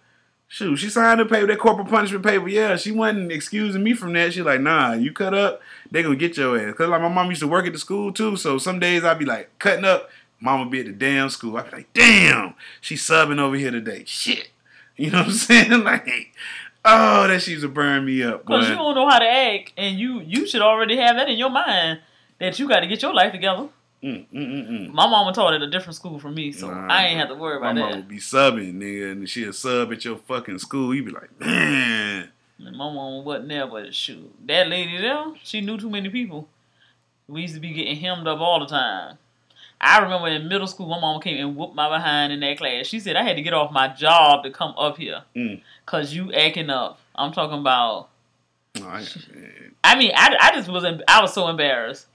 Shoot, she signed the paper, that corporal punishment paper. Yeah, she wasn't excusing me from that. She like, nah, you cut up, they gonna get your ass. Cause like my mom used to work at the school too, so some days I'd be like cutting up. Mama be at the damn school. I'd be like, damn, she subbing over here today. Shit, you know what I'm saying? Like, oh, that she's to burn me up. Cause boy. you don't know how to act, and you you should already have that in your mind that you got to get your life together. Mm, mm, mm, mm. My mama taught at a different school from me, so Nah, I ain't have to worry My about mama that. would be subbing, nigga, and she'll sub at your fucking school. You be like, man. And my mama wasn't there, but shoot, that lady there, she knew too many people. We used to be getting hemmed up all the time. I remember in middle school, my mama came and whooped my behind in that class. She said I had to get off my job to come up here Mm. cause you acting up. I'm talking about. Oh, I. I mean, I, I just was em- I was so embarrassed.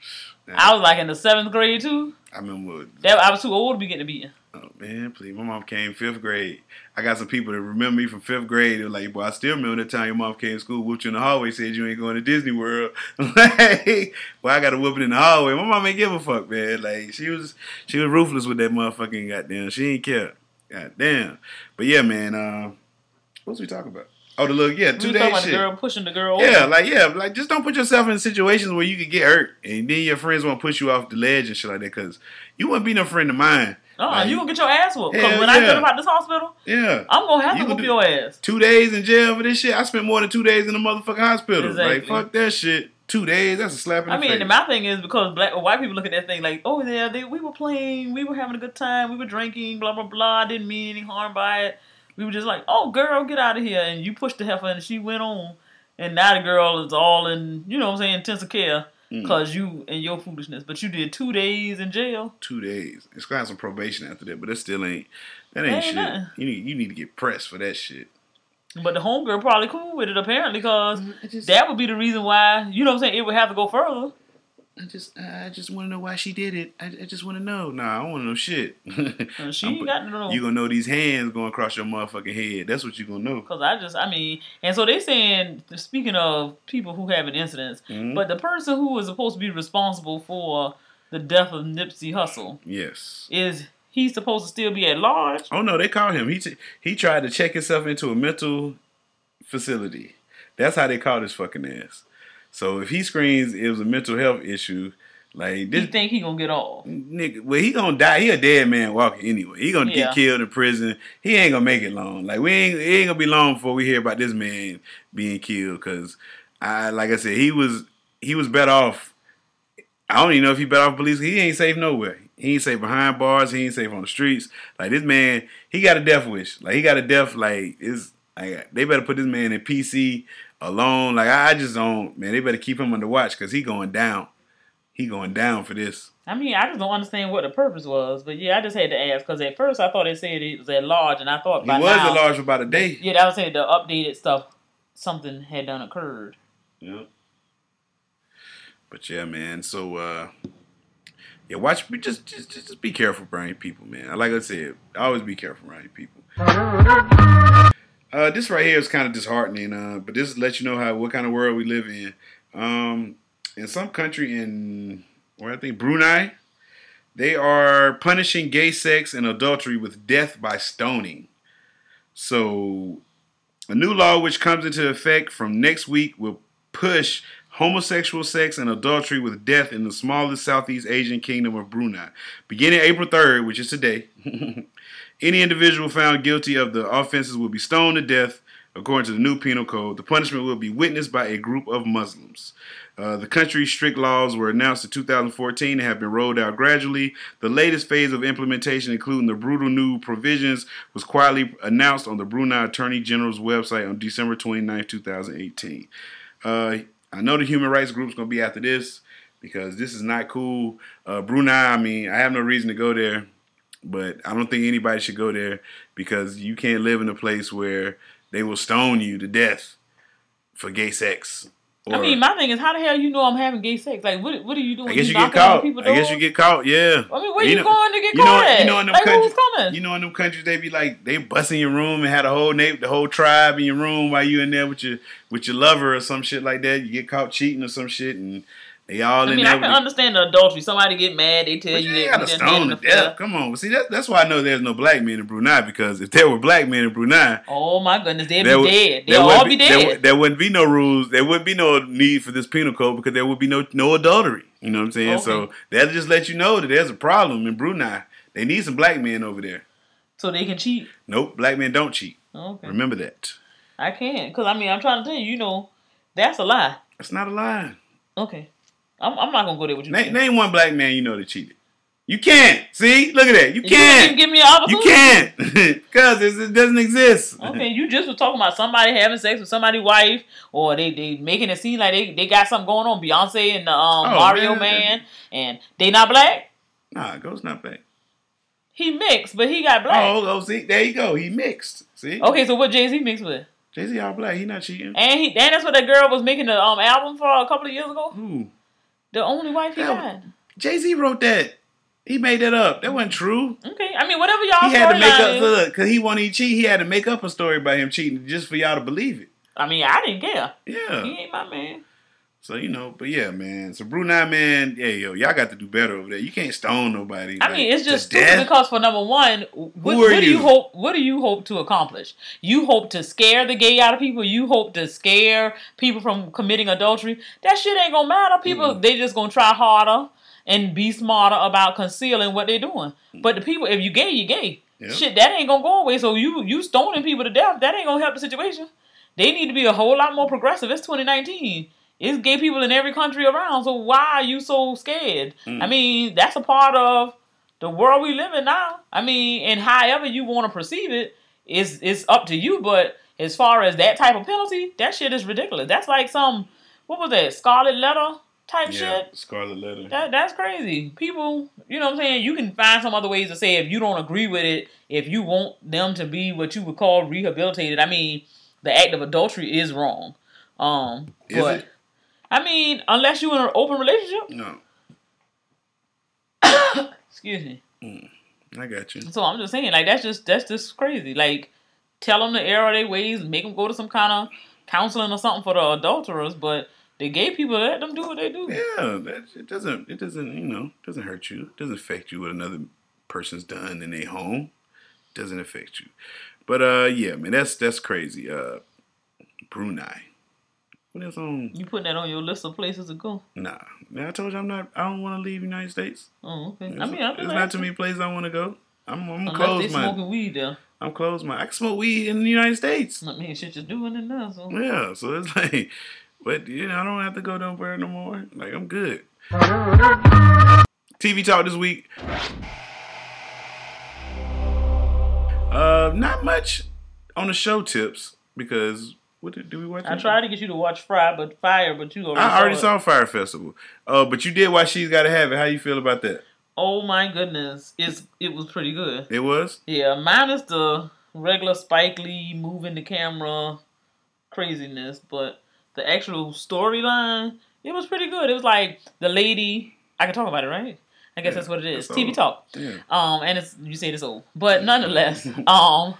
I was like in the seventh grade too. I remember That I was too old to be getting a beating. Oh man, please. My mom came fifth grade. I got some people that remember me from fifth grade. They're like, boy, I still remember the time your mom came to school, whooped you in the hallway, said you ain't going to Disney World. like, well, I got a whooping in the hallway. My mom ain't give a fuck, man. Like, she was she was ruthless with that motherfucking goddamn. She ain't care. Goddamn. But yeah, man. Uh, what was we talking about? Oh, the little yeah, two days about shit. girl pushing the girl. Yeah, over. like yeah, like just don't put yourself in situations where you could get hurt, and then your friends want to push you off the ledge and shit like that. Because you wouldn't be no friend of mine. Uh, Like, you gonna get your ass whooped. Cause when I yeah. get about this hospital, yeah, I'm gonna have You to whoop your ass. two days in jail for this shit. I spent more than two days in the motherfucking hospital. Like fuck that shit. Two days, that's a slap in the face. I mean, face. and my thing is because black or white people look at that thing like, oh yeah, they, we were playing, we were having a good time, we were drinking, blah blah blah. I didn't mean any harm by it. We were just like, oh girl, get out of here, and you pushed the heifer, and she went on, and now the girl is all in, you know what I'm saying, intensive care Mm. because you and your foolishness. But you did two days in jail. two days. It's got some probation after that, but that still ain't that Ain't ain't shit. nothing. You need you need to get pressed for that shit. But the homegirl probably cool with it apparently because that would be the reason why, you know what I'm saying, it would have to go further. I just I just want to know why she did it. I, I just want to know. Nah, I don't want to know shit. She ain't got know. You gonna know these hands going across your motherfucking head. That's what you gonna know. Cause I just, I mean, and so they saying, speaking of people who having incidents, Mhm. but the person who was supposed to be responsible for the death of Nipsey Hussle Yes. is he supposed to still be at large? Oh no, they caught him. He t- he tried to check himself into a mental facility. That's how they caught his fucking ass. So if he screams it was a mental health issue, like He you think he gonna get off? nigga, well he gonna die. He a dead man walking anyway. He gonna Yeah. get killed in prison. He ain't gonna make it long. Like we ain't it ain't gonna be long before we hear about this man being killed. Cause I like I said he was he was better off. I don't even know if he better off police. He ain't safe nowhere. He ain't safe behind bars. He ain't safe on the streets. Like this man, he got a death wish. Like he got a death. Like is like they better put this man in PC alone. Like I just don't. Man, they better keep him under watch because he going down. He going down for this. I mean, I just don't understand what the purpose was. But yeah, I just had to ask because at first I thought they said it was at large, and I thought He by was now, at large for about a day. Yeah, that was saying the updated stuff. Something had done occurred. Yeah. But yeah, man. So uh yeah, watch just just just just be careful around people, man. Like I said, always be careful around your people. Uh this right here is kind of disheartening, uh, but this lets you know how what kind of world we live in. Um in some country in where I think Brunei, they are punishing gay sex and adultery with death by stoning. So a new law which comes into effect from next week will push homosexual sex and adultery with death in the smallest Southeast Asian kingdom of Brunei. Beginning April 3rd, which is today, any individual found guilty of the offenses will be stoned to death according to the new penal code. The punishment will be witnessed by a group of Muslims. Uh, the country's strict laws were announced in 2014 and have been rolled out gradually. The latest phase of implementation, including the brutal new provisions, was quietly announced on the Brunei Attorney General's website on December 29, 2018. Uh, I know the human rights group's going to be after this because this is not cool. Uh, Brunei, I mean, I have no reason to go there, but I don't think anybody should go there because you can't live in a place where they will stone you to death for gay sex. I mean, my thing is, how the hell you know I'm having gay sex? Like, what what are you doing? I guess you get knocking on caught. I guess you get caught. Yeah. I mean, where You you, know- going to get you know- caught at? you know in them like, countries- coming? You know, in them countries, they be like they bust in your room and had a whole na- the whole tribe in your room while you in there with your with your lover or some shit like that. You get caught cheating or some shit, and they all I mean. I can understand the adultery. Somebody get mad, they tell But you you that got you stone to death. Come on. See, that, that's why I know there's no black men in Brunei because if there were black men in Brunei, Oh my goodness, they'd be would- dead. there wouldn't all be There, dead. would- there wouldn't be no rules. There wouldn't be no need for this penal code because there would be no no adultery. You know what I'm saying? So that'll just let you know that there's a problem in Brunei. They need some black men over there. so they can cheat. Nope, black men don't cheat. Okay, Remember that. I can't because I mean I'm trying to tell you, you know, that's a lie. That's not a lie. Okay, I'm, I'm not gonna go there with you. Name, name one black man you know that cheated. You can't. See, look at that. You You can't. give me an opportunity. You can't because it doesn't exist. Okay, you just were talking about somebody having sex with somebody's wife, or they they making it seem like they, they got something going on. Beyonce and the um, Oh, Mario man. man, and they not black. Nah, Ghost not black. He mixed, but he got black. Oh, oh, see, there you go. He mixed. See, Okay, so what Jay Z mixed with? Jay Z all black. He not cheating. And he and that's what that girl was making the um album for a couple of years ago. Who? The only wife he got. Jay Z wrote that. He made that up. That wasn't true. Okay, I mean whatever y'all He had to make up is- look because he wanted to cheat. He had to make up a story about him cheating just for y'all to believe it. I mean I didn't care. Yeah. He ain't my man. So you know, but yeah, man. So Brunei, man, yeah, yo, y'all got to do better over there. You can't stone nobody. I like, mean, it's just stupid because for number one, what, Who are what do you you? hope? What do you hope to accomplish? You hope to scare the gay out of people. You hope to scare people from committing adultery. That shit ain't gonna matter. People, mm. they just gonna try harder and be smarter about concealing what they're doing. Mm. But the people, if you gay, you gay. Yeah. Shit, that ain't gonna go away. So you you stoning people to death. That ain't gonna help the situation. They need to be a whole lot more progressive. It's 2019. It's gay people in every country around. So why are you so scared? Mm. I mean, that's a part of the world we live in now. I mean, and however you want to perceive it, is it's up to you. But as far as that type of penalty, that shit is ridiculous. That's like some what was that Scarlet Letter type yeah, shit. Scarlet Letter. That that's crazy. People, you know what I'm saying? You can find some other ways to say if you don't agree with it, if you want them to be what you would call rehabilitated. I mean, the act of adultery is wrong. Um, Is but it? I mean, unless you're in an open relationship, No, excuse me. I got you. So I'm just saying, like that's just that's just crazy. Like, tell them to err their ways, make them go to some kind of counseling or something for the adulterers. But the gay people, let them do what they do. Yeah, that it doesn't. It doesn't. You know, doesn't hurt you. It doesn't affect you what another person's done in their home. doesn't affect you. But uh, yeah, man, that's that's crazy. Uh, Brunei. What else on? You putting that on your list of places to go? Nah, man, I told you I'm not. I don't want to leave United States. Oh, okay. It's, I mean, I'm it's not too many places I want to go. I'm, I'm Unless closed they minded. smoking weed there. I'm closed My I can smoke weed in the United States. I mean, shit, you're doing it now. So Yeah, so it's like, but you know, I don't have to go nowhere no more. Like I'm good. TV talk this week. Uh, not much on the show tips because what did, did we watch? I tried to get you to watch Fry, but Fire, but you already. I already it. saw Fyre Festival. Uh, but you did watch She's Gotta Have It. How you feel about that? Oh my goodness, it's it was pretty good. It was. Yeah, minus the regular Spike Lee moving the camera craziness, but the actual storyline, it was pretty good. It was like the lady. I can talk about it, right? I guess Yeah, that's what it is. TV talk. Um, and it's you say it's old, but nonetheless, um,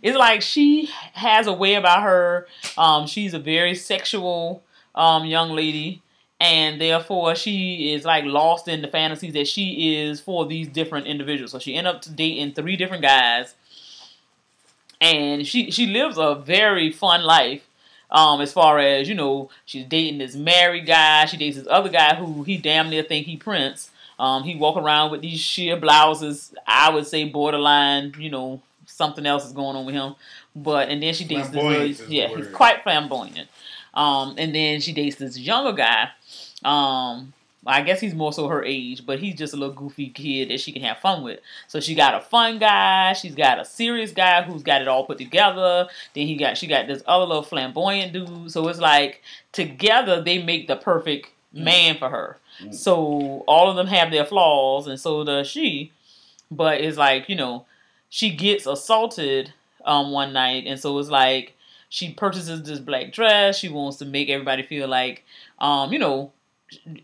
it's like she has a way about her. Um, she's a very sexual um young lady, and therefore she is like lost in the fantasies that she is for these different individuals. So she end up dating three different guys, and she she lives a very fun life. Um, as far as you know, she's dating this married guy. She dates this other guy who he damn near think he Prince. Um, he walk around with these sheer blouses. I would say borderline. You know, something else is going on with him. But and then she dates this. is the Yeah, he's quite flamboyant. Um, and then she dates this younger guy. Um, I guess he's more so her age, but he's just a little goofy kid that she can have fun with. So she got a fun guy, she's got a serious guy who's got it all put together. Then he got she got this other little flamboyant dude. So it's like together they make the perfect man for her. So all of them have their flaws, and so does she. But it's like you know, she gets assaulted um one night, and so it's like she purchases this black dress. She wants to make everybody feel like um you know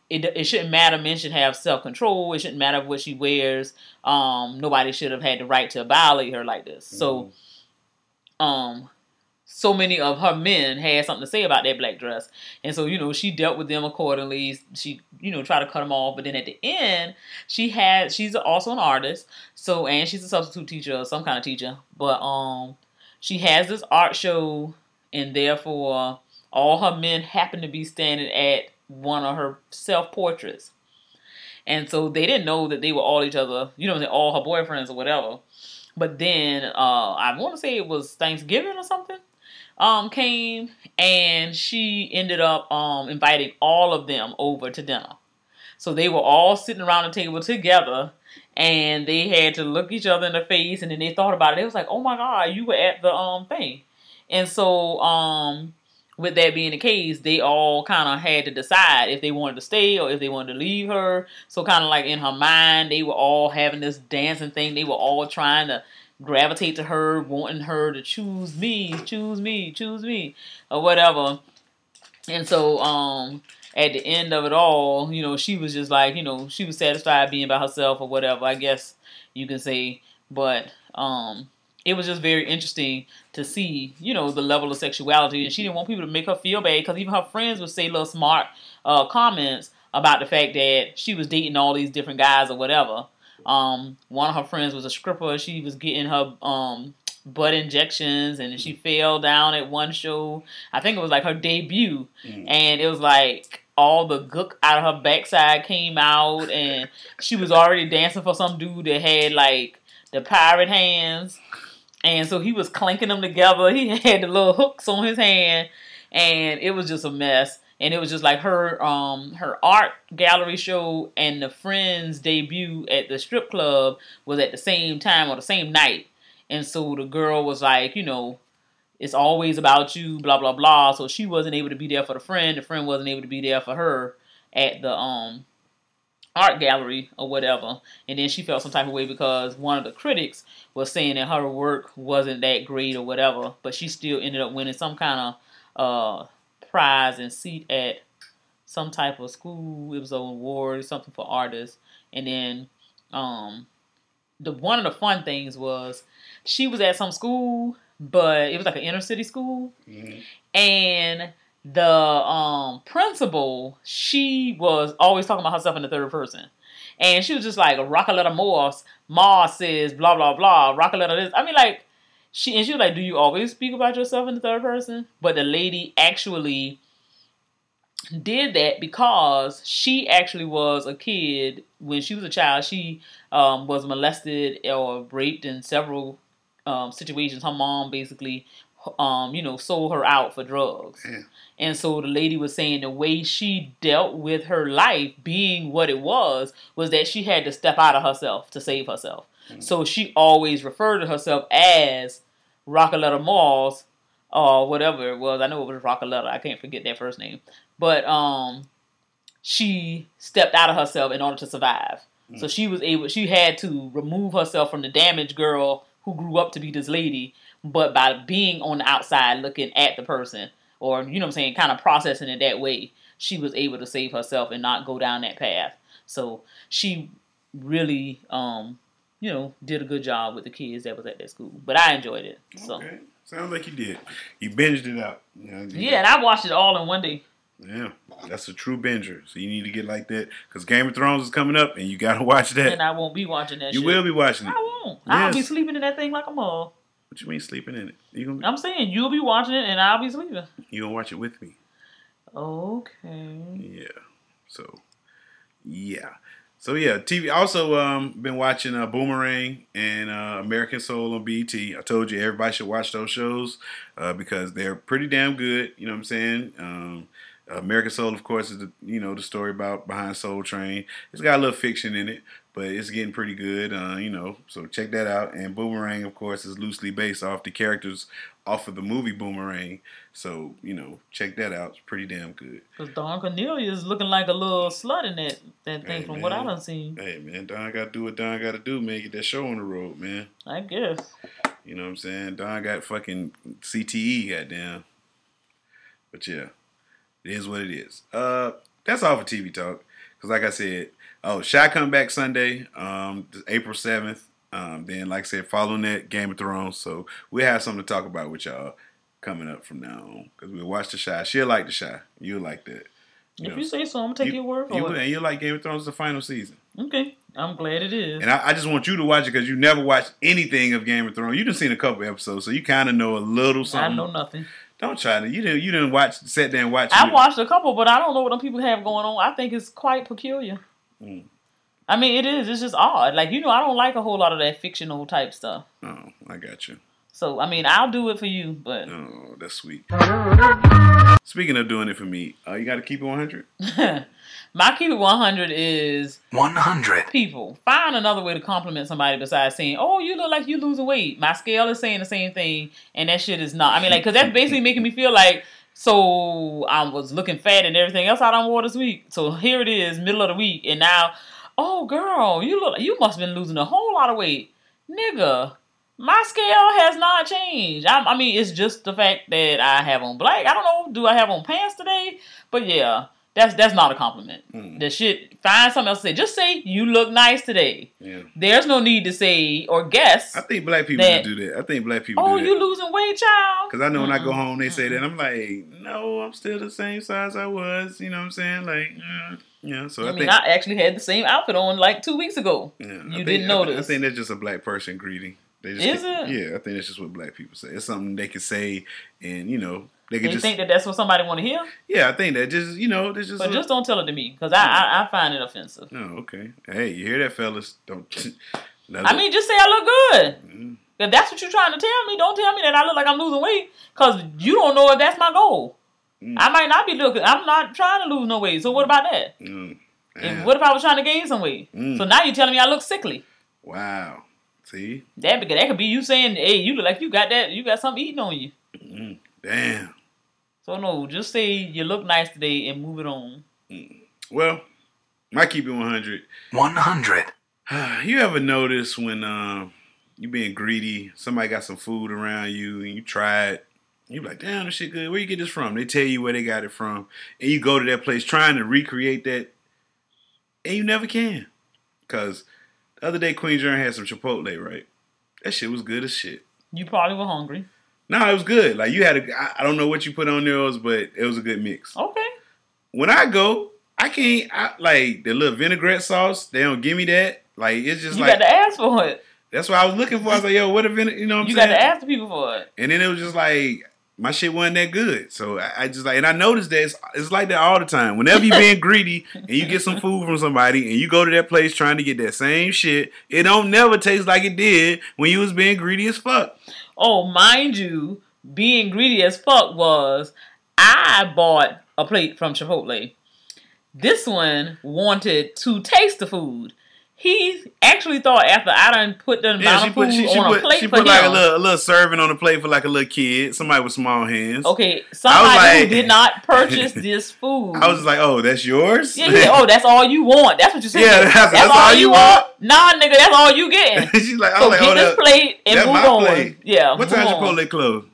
it, it shouldn't matter. Men should have self control. It shouldn't matter what she wears. Um, nobody should have had the right to violate her like this. So, um, so many of her men had something to say about that black dress, and so you know she dealt with them accordingly. She you know tried to cut them off, but then at the end she had she's also an artist. So and she's a substitute teacher some kind of teacher, but um she has this art show, and therefore all her men happen to be standing at one of her self portraits. And so they didn't know that they were all each other, you know, all her boyfriends or whatever. But then uh, I want to say it was Thanksgiving or something. Um, came and she ended up um inviting all of them over to dinner. So they were all sitting around the table together and they had to look each other in the face and then they thought about it. It was like, oh my God, you were at the um thing. And so um with that being the case, they all kind of had to decide if they wanted to stay or if they wanted to leave her. So kind of like in her mind, they were all having this dancing thing. They were all trying to gravitate to her, wanting her to choose me, choose me, choose me, or whatever. And so um at the end of it all, you know, she was just like, you know, she was satisfied being by herself or whatever. I guess you can say, but um, it was just very interesting to see, you know, the level of sexuality, and she didn't want people to make her feel bad because even her friends would say little smart uh, comments about the fact that she was dating all these different guys or whatever. Um, one of her friends was a stripper. She was getting her um, butt injections, and she fell down at one show. I think it was like her debut, Mm. and it was like all the gook out of her backside came out, and she was already dancing for some dude that had like the pirate hands, and so he was clanking them together. He had the little hooks on his hand, and it was just a mess. And it was just like her um her art gallery show and the friends debut at the strip club was at the same time or the same night. And so the girl was like, you know, it's always about you, blah blah blah. So she wasn't able to be there for the friend. The friend wasn't able to be there for her at the um art gallery or whatever. And then she felt some type of way because one of the critics was saying that her work wasn't that great or whatever. But she still ended up winning some kind of uh prize and seat at some type of school. It was an award, something for artists. And then um the one of the fun things was she was at some school, but it was like an inner city school, Mhm. and the um principal she was always talking about herself in the third person. And she was just like "Rock a little Morse, Mars says blah blah blah, rock a little this. I mean like she and she was like, Do you always speak about yourself in the third person? But the lady actually did that because she actually was a kid when she was a child. She um, was molested or raped in several um, situations. Her mom basically, um, you know, sold her out for drugs. Yeah. And so the lady was saying the way she dealt with her life being what it was was that she had to step out of herself to save herself. So she always referred to herself as Raqueletta Moss or whatever it was. I know it was Raqueletta. I can't forget that first name. But um, she stepped out of herself in order to survive. So she was able. She had to remove herself from the damaged girl who grew up to be this lady. But by being on the outside, looking at the person, or you know what I'm saying, kind of processing it that way, she was able to save herself and not go down that path. So she really, um, you know, did a good job with the kids that was at that school. But I enjoyed it. So Okay. Sounds like you did. You binged it out. You know, you- yeah, and I watched it all in one day. Yeah. That's a true binger. So you need to get like that because Game of Thrones is coming up and you got to watch that. And I won't be watching that. you shit. will be watching it. I won't. I'll be sleeping in that thing like a mug. What you mean sleeping in it? You gonna I'm saying you'll be watching it and I'll be sleeping. you gonna watch it with me? Okay. Yeah. So, yeah. So yeah, TV. Also, um, been watching uh, Boomerang and uh, American Soul on BET. I told you everybody should watch those shows uh, because they're pretty damn good. You know what I'm saying? Um, American Soul, of course, is the you know the story about behind Soul Train. It's got a little fiction in it, but it's getting pretty good. Uh, you know, so check that out. And Boomerang, of course, is loosely based off the characters off of the movie Boomerang. So you know, check that out. It's pretty damn good. Because Don Cornelius is looking like a little slut in that, that thing Hey, from what I man. done seen. Hey man, Don got to do what Don got to do, man. Get that show on the road, man. I guess. You know what I'm saying? Don got fucking CTE, goddamn. But yeah, it is what it is. Uh, that's all for TV talk. Cause like I said, oh, Chi come back Sunday, um, April seventh. Um, then like I said, following that Game of Thrones. So we have something to talk about with y'all coming up from now on. Cause we'll watch the Chi. She'll like the Chi. You'll like that. If know, you say so, I'm going to take your word for will, it. and you'll like Game of Thrones the final season. Okay. I'm glad it is. And I, I just want you to watch it because you never watched anything of Game of Thrones. You done seen a couple episodes, so you kind of know a little something. I know nothing. Don't try to. You didn't. You didn't watch. Sit there and watch. I watched a couple, but I don't know what them people have going on. I think it's quite peculiar. Mm. I mean, it is. It's just odd. Like, you know, I don't like a whole lot of that fictional type stuff. Oh, I got you. So, I mean, I'll do it for you, but Oh, that's sweet. Speaking of doing it for me, uh, you got to keep it 100. my keep it 100 is 100. people find another way to compliment somebody besides saying, "Oh, you look like you losing weight." My scale is saying the same thing, and that shit is not. I mean, like, cause that's basically making me feel like so I was looking fat and everything else I done wore this week. So here it is, middle of the week, and now, oh girl, you look, you must have been losing a whole lot of weight, nigga. My scale has not changed. I, I mean, it's just the fact that I have on black. I don't know, do I have on pants today? But yeah, That's that's not a compliment. Mm. The shit. Find something else to say. Just say you look nice today. Yeah. There's no need to say or guess. I think black people That- do that. I think black people oh, do that. you losing weight, child. Cause I know when I go home, they say that I'm like, no, I'm still the same size I was. You know what I'm saying? Like, uh, yeah. So I, I mean, think, I actually had the same outfit on like two weeks ago. yeah, you think- didn't I, thi- I notice. think that's just a black person greeting. They just Is it? Yeah, I think that's just what black people say. It's something they can say, and you know, they just. think that that's what somebody want to hear? yeah, I think that just you know, just. But a- just don't tell it to me because I, I I find it offensive. No, okay. Hey, you hear that, fellas? Don't. I mean, just say I look good. Mm. If that's what you're trying to tell me, don't tell me that I look like I'm losing weight because you don't know if that's my goal. Mm. I might not be looking. I'm not trying to lose no weight. So what about that? Mm. And what if I was trying to gain some weight? Mm. So now you're telling me I look sickly. Wow. See? That because that could be you saying, "Hey, you look like you got that. You got something eating on you." Mm. Damn. So no, just say you look nice today and move it on. Well, my keep it 100. 100. You ever notice when um you being greedy, somebody got some food around you and you try it, you be like, damn, this shit good. Where you get this from? They tell you where they got it from, and you go to that place trying to recreate that, and you never can. Cause the other day Queen Jern had some Chipotle, right? That shit was good as shit. You probably were hungry. No, it was good. Like you had a, I, I don't know what you put on yours, but it was a good mix. Okay. When I go, I can't I, like the little vinaigrette sauce. They don't give me that. Like it's just you like you got to ask for it. that's what I was looking for. I was like, yo, what a vine, you know what I'm saying? You got to ask the people for it. And then it was just like my shit wasn't that good. So I, I just like, and I noticed that it's, it's like that all the time. Whenever you being greedy and you get some food from somebody and you go to that place trying to get that same shit, it don't never taste like it did when you was being greedy as fuck. Oh, mind you, being greedy as fuck was I bought a plate from Chipotle. This one wanted to taste the food. He actually thought after I done put the Yeah, she of put food she, she on a put plate she put like a little a little serving on the plate for like a little kid, somebody with small hands. Okay, somebody like- who did not purchase this food. I was like, oh, that's yours? yeah, yeah. Oh, that's all you want. That's what you said. Yeah, that's- that's all you want? Nah, nigga, that's all you getting. She's like, I So like, get oh, this that, plate and that's move on. plate. Yeah. what time on. Chipotle close?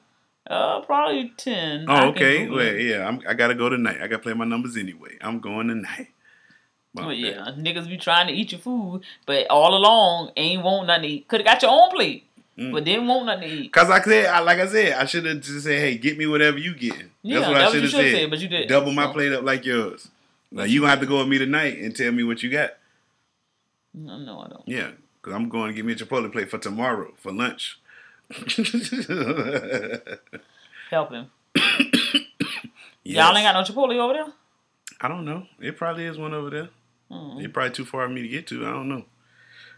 Uh, probably ten. Oh, can okay. Well, yeah, I'm, I gotta go tonight. I gotta play my numbers anyway. I'm going tonight. Well, yeah, niggas be trying to eat your food, but all along ain't want nothing to eat. Could have got your own plate, Mm. but didn't want nothing to eat. Cause I said, I, like I said, I should have just said, "Hey, get me whatever you getting." Yeah, That's what that I should have said. said, but you didn't. Double my So, plate up like yours. Like you gonna have to go with me tonight and tell me what you got. No, no, I don't. Yeah, cause I'm going to get me a Chipotle plate for tomorrow for lunch. Help him. Yes. Y'all ain't got no Chipotle over there. I don't know. It probably is one over there. Hmm. It's probably too far for me to get to. I don't know.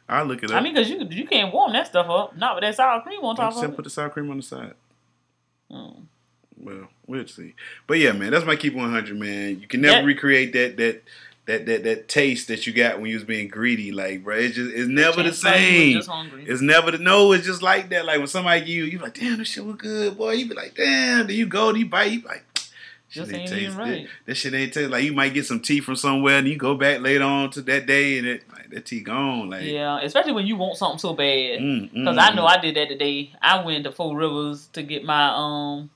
I'll look it up. I mean, cause you you can't warm that stuff up. Not with that sour cream on I'm top just of it. put the sour cream on the side. Hmm. Well, we'll see. But yeah, man, that's my keep 100, man. You can never Yeah. recreate that that that that that taste that you got when you was being greedy, like, bro. It's just it's never the Can't tell you you same. It's never the no. It's just like that. Like when somebody give you, you like, damn, this shit was good, boy. You be like, damn. Then you go, and you bite, you be like. Just ain't taste right. That shit ain't taste like you might get some tea from somewhere and you go back later on to that day and it like that tea gone. Like Yeah, especially when you want something so bad. mm, mm, Cause I know mm. I did that today. I went to Four Rivers to get my um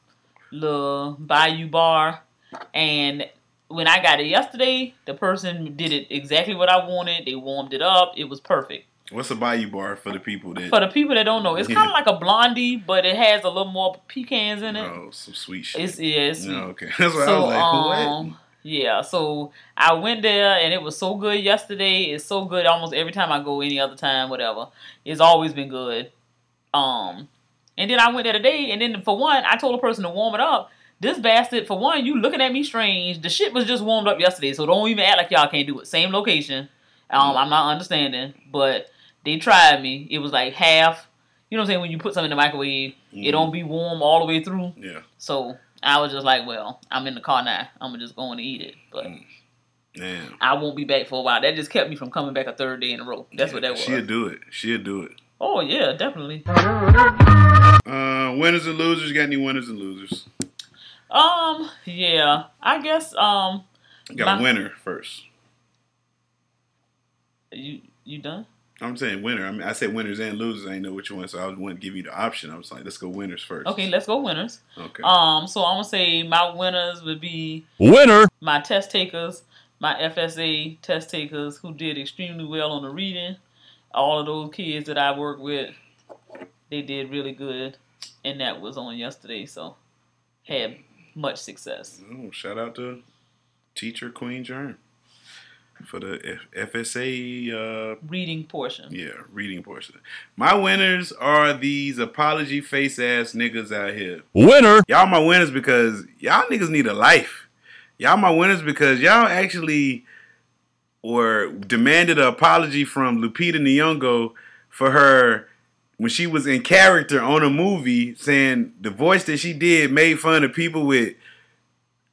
little Bayou bar, and when I got it yesterday, the person did it exactly what I wanted. They warmed it up. It was perfect. What's a Bayou bar for the people that For the people that don't know, it's kind of like a blondie, but it has a little more pecans in it. oh some sweet shit. It's yeah, it's no, okay. That's what I was like. um what? yeah, so I went there and it was so good yesterday. It's so good almost every time I go, any other time, whatever. It's always been good. Um, and then I went there today, and then for one, I told a person to warm it up. This bastard, for one, you looking at me strange. The shit was just warmed up yesterday, so don't even act like y'all can't do it. Same location. Um, I'm not understanding, but they tried me. It was like half. You know what I'm saying? When you put something in the microwave, it Mhm. don't be warm all the way through. Yeah. So I was just like, well, I'm in the car now. I'm just going to eat it. But Mm. Damn. I won't be back for a while. That just kept me from coming back a third day in a row. That's what that was. She'll do it. She'll do it. Oh yeah, definitely. Uh, winners and losers. You got any winners and losers? Um, yeah. I guess um You got My- a winner first. you you done? I'm saying winner. I mean, I said winners and losers. I didn't know which one, so I wouldn't give you the option. I was like, let's go winners first. Okay, let's go winners. Okay. Um, so I'm gonna say my winners would be Winner. my test takers, my FSA test takers who did extremely well on the reading. All of those kids that I work with, they did really good, and that was on yesterday, so had much success. Oh, shout out to teacher Queen Germ for the F- FSA. Uh, Reading portion. yeah, reading portion. My winners are these apology face ass niggas out here. Winner. Y'all my winners because y'all niggas need a life. Y'all my winners because y'all actually were demanded an apology from Lupita Nyong'o for her when she was in character on a movie saying the voice that she did made fun of people with.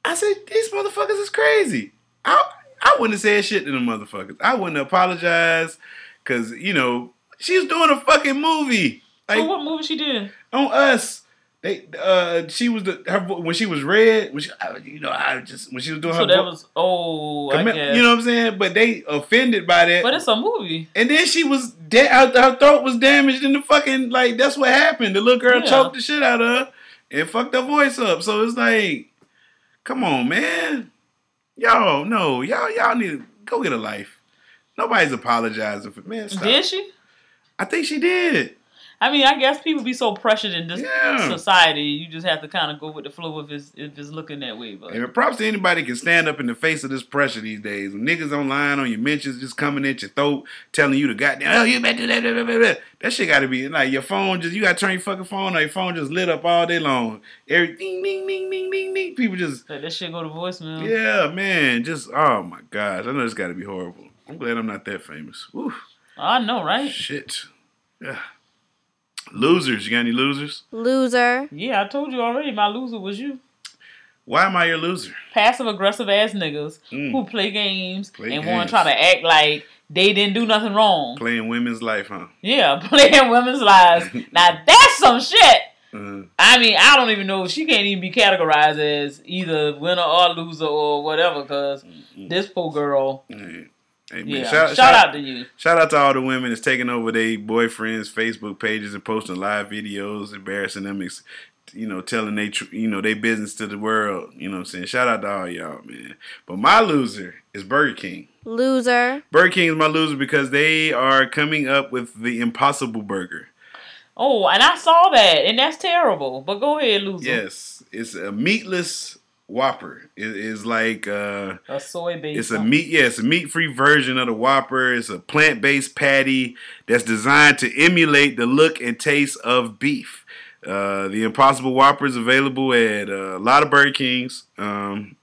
I said these motherfuckers is crazy. I I wouldn't have said shit to the motherfuckers. I wouldn't apologize because you know she's doing a fucking movie. Like So what movie she did? on us. They uh she was the her when she was red when she I, you know I just when she was doing her. So her that was oh, I guess. you know what I'm saying but they offended by that but it's a movie. and then she was dead her, her throat was damaged in the fucking like that's what happened the little girl Yeah. choked the shit out of her and fucked her voice up so it's like come on man y'all no y'all y'all need to go get a life nobody's apologizing for man stop. Did she? I think she did I mean, I guess people be so pressured in this Yeah. society. You just have to kind of go with the flow if it's if it's looking that way. But And props to anybody can stand up in the face of this pressure these days. When niggas online on your mentions just coming at your throat, telling you to goddamn, oh, you better do that, blah, blah, blah, blah." That shit gotta be like your phone just you gotta turn your fucking phone on, your phone just lit up all day long. Every ding ding ding ding ding. People just let that shit go to voicemail. Yeah, man. Just oh my gosh. I know it's gotta be horrible. I'm glad I'm not that famous. Woo. I know, right? Shit. Yeah. Losers. You got any losers? Loser. Yeah, I told you already. My loser was you. Why am I your loser? Passive aggressive ass niggas Mm. who play games Play and want to try to act like they didn't do nothing wrong. Playing women's life, huh? Yeah, playing women's lives. now that's some shit. Uh, I mean, I don't even know. She can't even be categorized as either winner or loser or whatever. Cause this poor girl. hey, hey, man. Yeah, Shout, shout, out to you. Shout out to all the women that's taking over their boyfriends' Facebook pages and posting live videos, embarrassing them, ex- you know, telling they, tr- you know, they business to the world. You know what I'm saying? Shout out to all y'all, man. But my loser is Burger King. Loser. Burger King is my loser because they are coming up with the Impossible Burger. Oh, and I saw that, and that's terrible. But go ahead, loser. Yes, it's a meatless Whopper. It is like uh, A soy based. It's a meat, yeah, it's a meat-free version of the Whopper. It's a plant-based patty that's designed to emulate the look and taste of beef. Uh, the Impossible Whopper is available at uh, a lot of Burger Kings, um,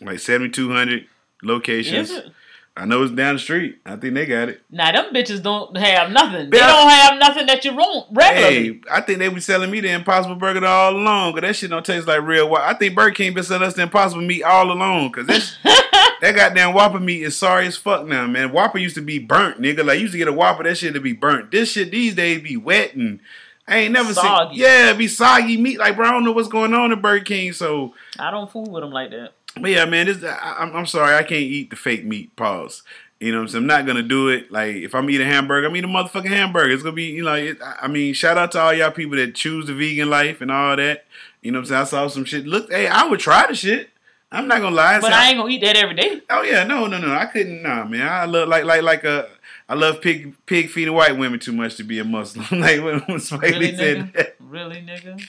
like 7,200 locations. Is it? I know it's down the street. I think they got it. Now them bitches don't have nothing. They Yeah. don't have nothing that you want regularly. Hey, I think they be selling me the Impossible Burger all along, cause that shit don't taste like real. Whopper. I think Burger King been selling us the Impossible meat all along, cause that that goddamn Whopper meat is sorry as fuck now, man. Whopper used to be burnt, nigga. Like you used to get a Whopper, that shit to be burnt. This shit these days be wet and I ain't never Soggy. seen. Yeah, be soggy meat. Like bro, I don't know what's going on in Burger King. So, I don't fool with them like that. But yeah, man, this I, I'm, I'm sorry, I can't eat the fake meat. Pause. You know what I'm saying? I'm not gonna do it. Like if I'm eating a hamburger, I'm eating a motherfucking hamburger. It's gonna be, you know, it, I I mean, shout out to all y'all people that choose the vegan life and all that. You know what I'm saying? I saw some shit. Look, hey, I would try the shit. I'm not gonna lie. But I ain't gonna eat that every day. Oh yeah, no, no, no. I couldn't. Nah, man. I look like like like a. I love pig pig feet feeding white women too much to be a Muslim. like when, when Spike Really, Lee said nigga? that. Really, nigga?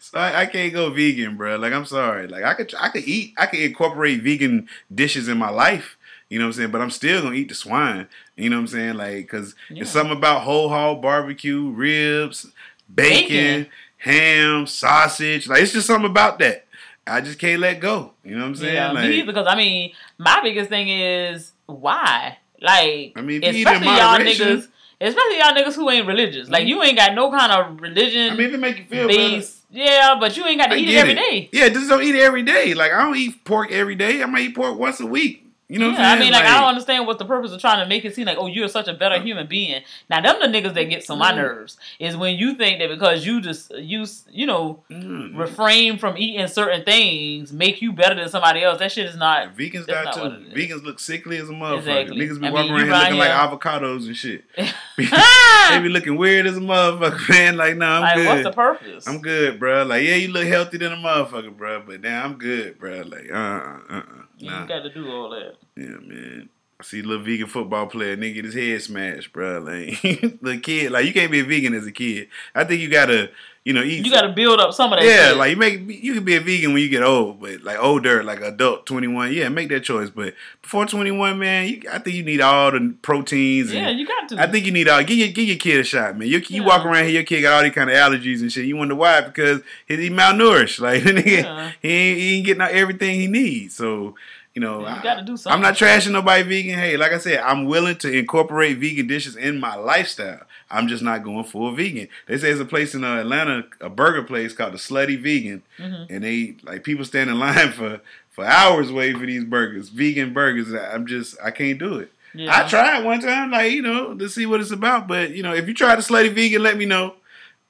So I, I can't go vegan, bro. Like I'm sorry. Like I could I could eat. I could incorporate vegan dishes in my life. You know what I'm saying? But I'm still gonna eat the swine. You know what I'm saying? Like, cause Yeah. it's something about whole hog barbecue, ribs, bacon, Bacon. ham, sausage. Like it's just something about that. I just can't let go. You know what I'm saying? Yeah, like, me. Because I mean, my biggest thing is why. Like, I mean, if you eat especially y'all niggas, especially y'all niggas who ain't religious. Like, you ain't got no kind of religion I mean, if it make you feel better. base. Yeah, but you ain't got to I eat it every day. Yeah, just don't eat it every day. Like I don't eat pork every day. I might eat pork once a week. You know what Yeah, I'm I mean, like, I don't understand what's the purpose of trying to make it seem like, oh, you're such a better human being. Now, them the niggas that gets on my Mm. nerves is when you think that because you just you you know Mm. refrain from eating certain things make you better than somebody else. That shit is not. Vegans got not too. what it is. Vegans look sickly as a motherfucker. Exactly. Niggas be I walking you around here looking like avocados and shit. they be looking weird as a motherfucker, man. Like, nah, I'm like, good. what's the purpose? I'm good, bro. Like, yeah, you look healthy than a motherfucker, bro. But now I'm good, bro. Like, uh, uh, uh, uh You nah. got to do all that. Yeah, man. I see a little vegan football player, nigga, get his head smashed, bro. Like, the kid, like, you can't be a vegan as a kid. I think you gotta, you know, eat. You got to build up some of that. yeah, shit. like you make you can be a vegan when you get old, but like older, like adult twenty one, yeah, make that choice. But before twenty one, man, you, I think you need all the proteins. And yeah, you got to. I think you need all. Give your give your kid a shot, man. You you walk around here, your kid got all these kind of allergies and shit. You wonder why? Because he's he malnourished. Like Yeah. he ain't, he ain't getting out everything he needs. So you know, You I- I'm not trashing nobody vegan. Hey, like I said, I'm willing to incorporate vegan dishes in my lifestyle. I'm just not going full vegan. They say there's a place in uh, Atlanta, a burger place called the Slutty Vegan, Mhm. and they like people stand in line for for hours waiting for these burgers, vegan burgers. I'm just I can't do it. Yeah. I tried one time, like you know, to see what it's about. But you know, if you try the Slutty Vegan, let me know.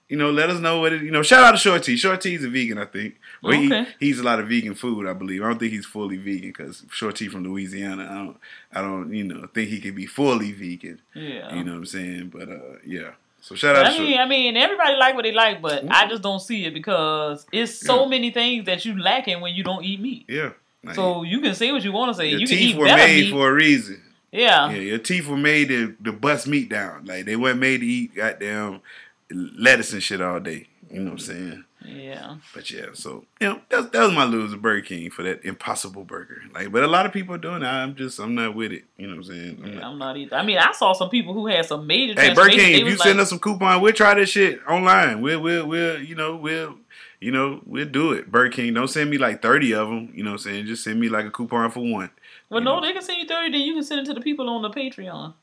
You know, let us know what it. You know, shout out to Short T. Short T's a vegan, I think. Well, Okay. he eats a lot of vegan food, I believe. I don't think he's fully vegan because Short T from Louisiana. I don't, I don't, you know, think he could be fully vegan. Yeah. You know what I'm saying? But uh, yeah. So shout out I mean, I mean, everybody like what they like, but I just don't see it because it's so Yeah. many things that you lacking when you don't eat meat. Yeah. Like, So you can say what you want to say. your You can teeth eat were made meat. for a reason. yeah. Yeah, your teeth were made to, to bust meat down. Like they weren't made to eat goddamn lettuce and shit all day. You know what I'm saying? Yeah. But yeah, so you know that, that was my loser Burger King for that impossible burger. Like, but a lot of people are doing that. I'm just I'm not with it. You know what I'm saying? I'm Yeah, not- I'm not either. I mean, I saw some people who had some major Hey, Burger. King, if you was send like, us some coupon, we'll try this shit online. We'll we'll we'll you know we'll you know we'll do it. Burger King, don't send me like thirty of them. You know what I'm saying? Just send me like a coupon for one. well, no, know. they can send you 30, then you can send it to the people on the Patreon.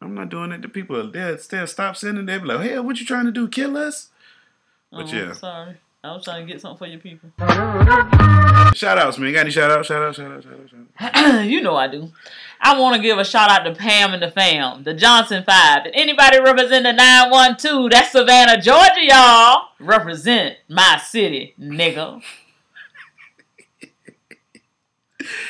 I'm not doing that to people. They'll, they'll stop sending. They'll be like, hey, what you trying to do? Kill us? But oh, yeah. Sorry. I was trying to get something for your people. Shout outs, man. Got any shout outs? Shout out, shout out, shout out, shout out. you know I do. I want to give a shout out to Pam and the fam, the Johnson Five. And anybody represent the 912, that's Savannah, Georgia, y'all. Represent my city, nigga.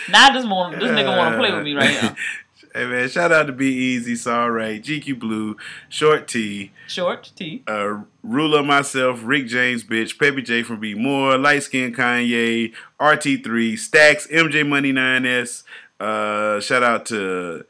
now I just want this nigga want to play with me right now. Hey man, shout out to Be Easy, Right, GQ Blue, Short T, Short T. uh, Ruler myself, Rick James, bitch, Peppy J from B More, Light Skin Kanye, RT3, Stacks, MJ Money 9S. Uh, shout out to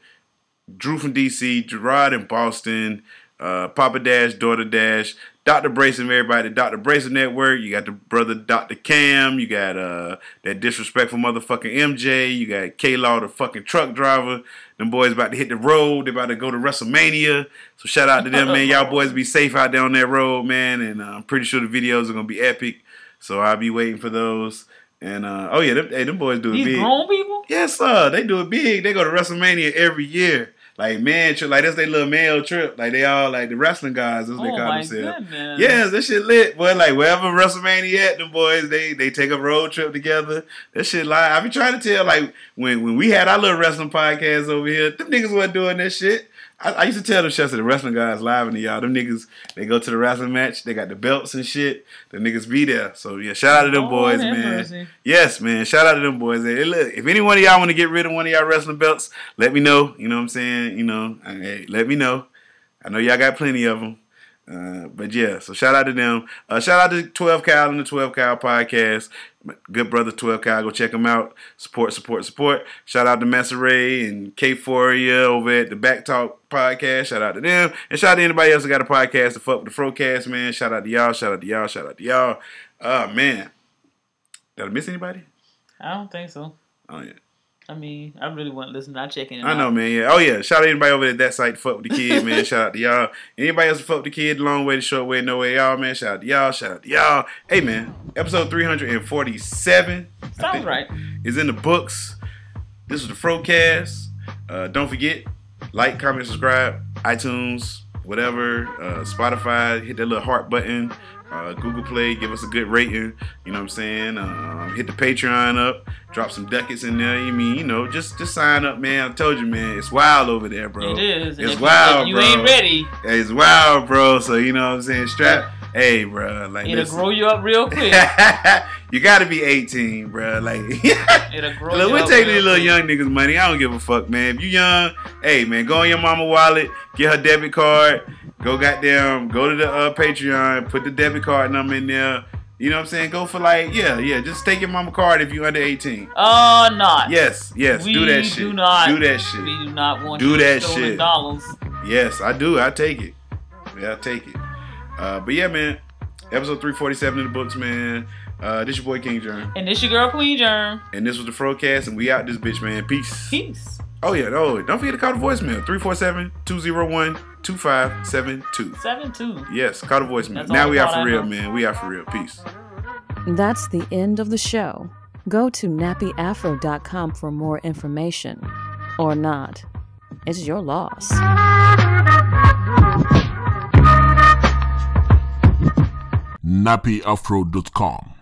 Drew from DC, Gerard in Boston, uh, Papa Dash, Daughter Dash, Dr. Brayson, everybody, Dr. Brayson Network. You got the brother Dr. Cam. You got uh that disrespectful motherfucking MJ. You got K Law, the fucking truck driver. Them boys about to hit the road. They about to go to WrestleMania. So shout out to them, man. Y'all boys be safe out there on that road, man. And uh, I'm pretty sure the videos are gonna be epic. So I'll be waiting for those. And uh, oh yeah, them, hey, them boys do it These big. grown people? Yes, sir. They do it big. They go to WrestleMania every year. Like man trip, like that's their little male trip. Like they all like the wrestling guys, that's what they Oh call my themselves. goodness. Yes, that shit lit. Boy, like wherever WrestleMania at, them boys they they take a road trip together. That shit live. I be trying to tell like when when we had our little wrestling podcast over here, them niggas wasn't doing that shit. I, I used to tell them shots to the wrestling guys live and to y'all. Them niggas they go to the wrestling match, they got the belts and shit. The niggas be there. So yeah, shout out to them Lord boys, man. mercy. Yes, man. Shout out to them boys. Hey, look, if any one of y'all want to get rid of one of y'all wrestling belts, let me know. You know what I'm saying? You know, hey, let me know. I know y'all got plenty of them. Uh, but yeah, so shout out to them. Uh, shout out to 12 Cal and the 12 Cal podcast. Good brother 12 Cal, go check them out. Support, support, support. Shout out to Masseray and K4 over at the Back Talk podcast. Shout out to them. And shout out to anybody else that got a podcast to fuck with the Frocast, man. Shout out to y'all. Shout out to y'all. Shout out to y'all. Oh, man. Did I miss anybody? I don't think so. Oh, yeah. I mean, I really wasn't listening. I check in. I know, out. man. Yeah. Oh, yeah. Shout out to anybody over at that site to fuck with the kid, man. Shout out to y'all. Anybody else to fuck with the kid, the long way, the short way, no way, y'all, man. Shout out to y'all. Shout out to y'all. Hey, man. Episode 347 I Sounds right. is in the books. This is the Frocast. Uh, don't forget, like, comment, subscribe, iTunes, whatever. Uh, Spotify, hit that little heart button. Uh, Google Play, give us a good rating. You know what I'm saying? Um, hit the Patreon up, drop some ducats in there. You mean, you know, just just sign up, man. I told you, man, it's wild over there, bro. It is. It's if wild, you, bro. if you ain't ready, It's wild, bro. So you know what I'm saying? Strap. Hey, bro. Like, it'll listen. grow you up real quick. you gotta be 18, bro. Like, It'll grow look, we take these little quick. young niggas' money. I don't give a fuck, man. If you young, hey, man, go on your mama wallet, get her debit card, go goddamn, go to the uh, Patreon, put the debit card number in there. You know what I'm saying? Go for like, yeah, yeah. Just take your mama card if you're under 18. Uh, not. Yes, yes. we do that shit. Do not. do that shit. We do not want Do that shit. dollars. Yes, I do. I take it. Yeah, I take it. Uh, but yeah, man. Episode 347 of the books, man. Uh, this your boy King Germ. And this your girl Queen Germ. And this was the Frocast, and we out this bitch, man. Peace. Peace. Oh, yeah. Oh, don't forget to call the voicemail 347 201 2572. Seven two. Yes, call the voicemail. That's Now we the out for I real, know. man. We out for real. Peace. That's the end of the show. Go to nappyafro.com for more information. Or not. It's your loss. nappyafro.com.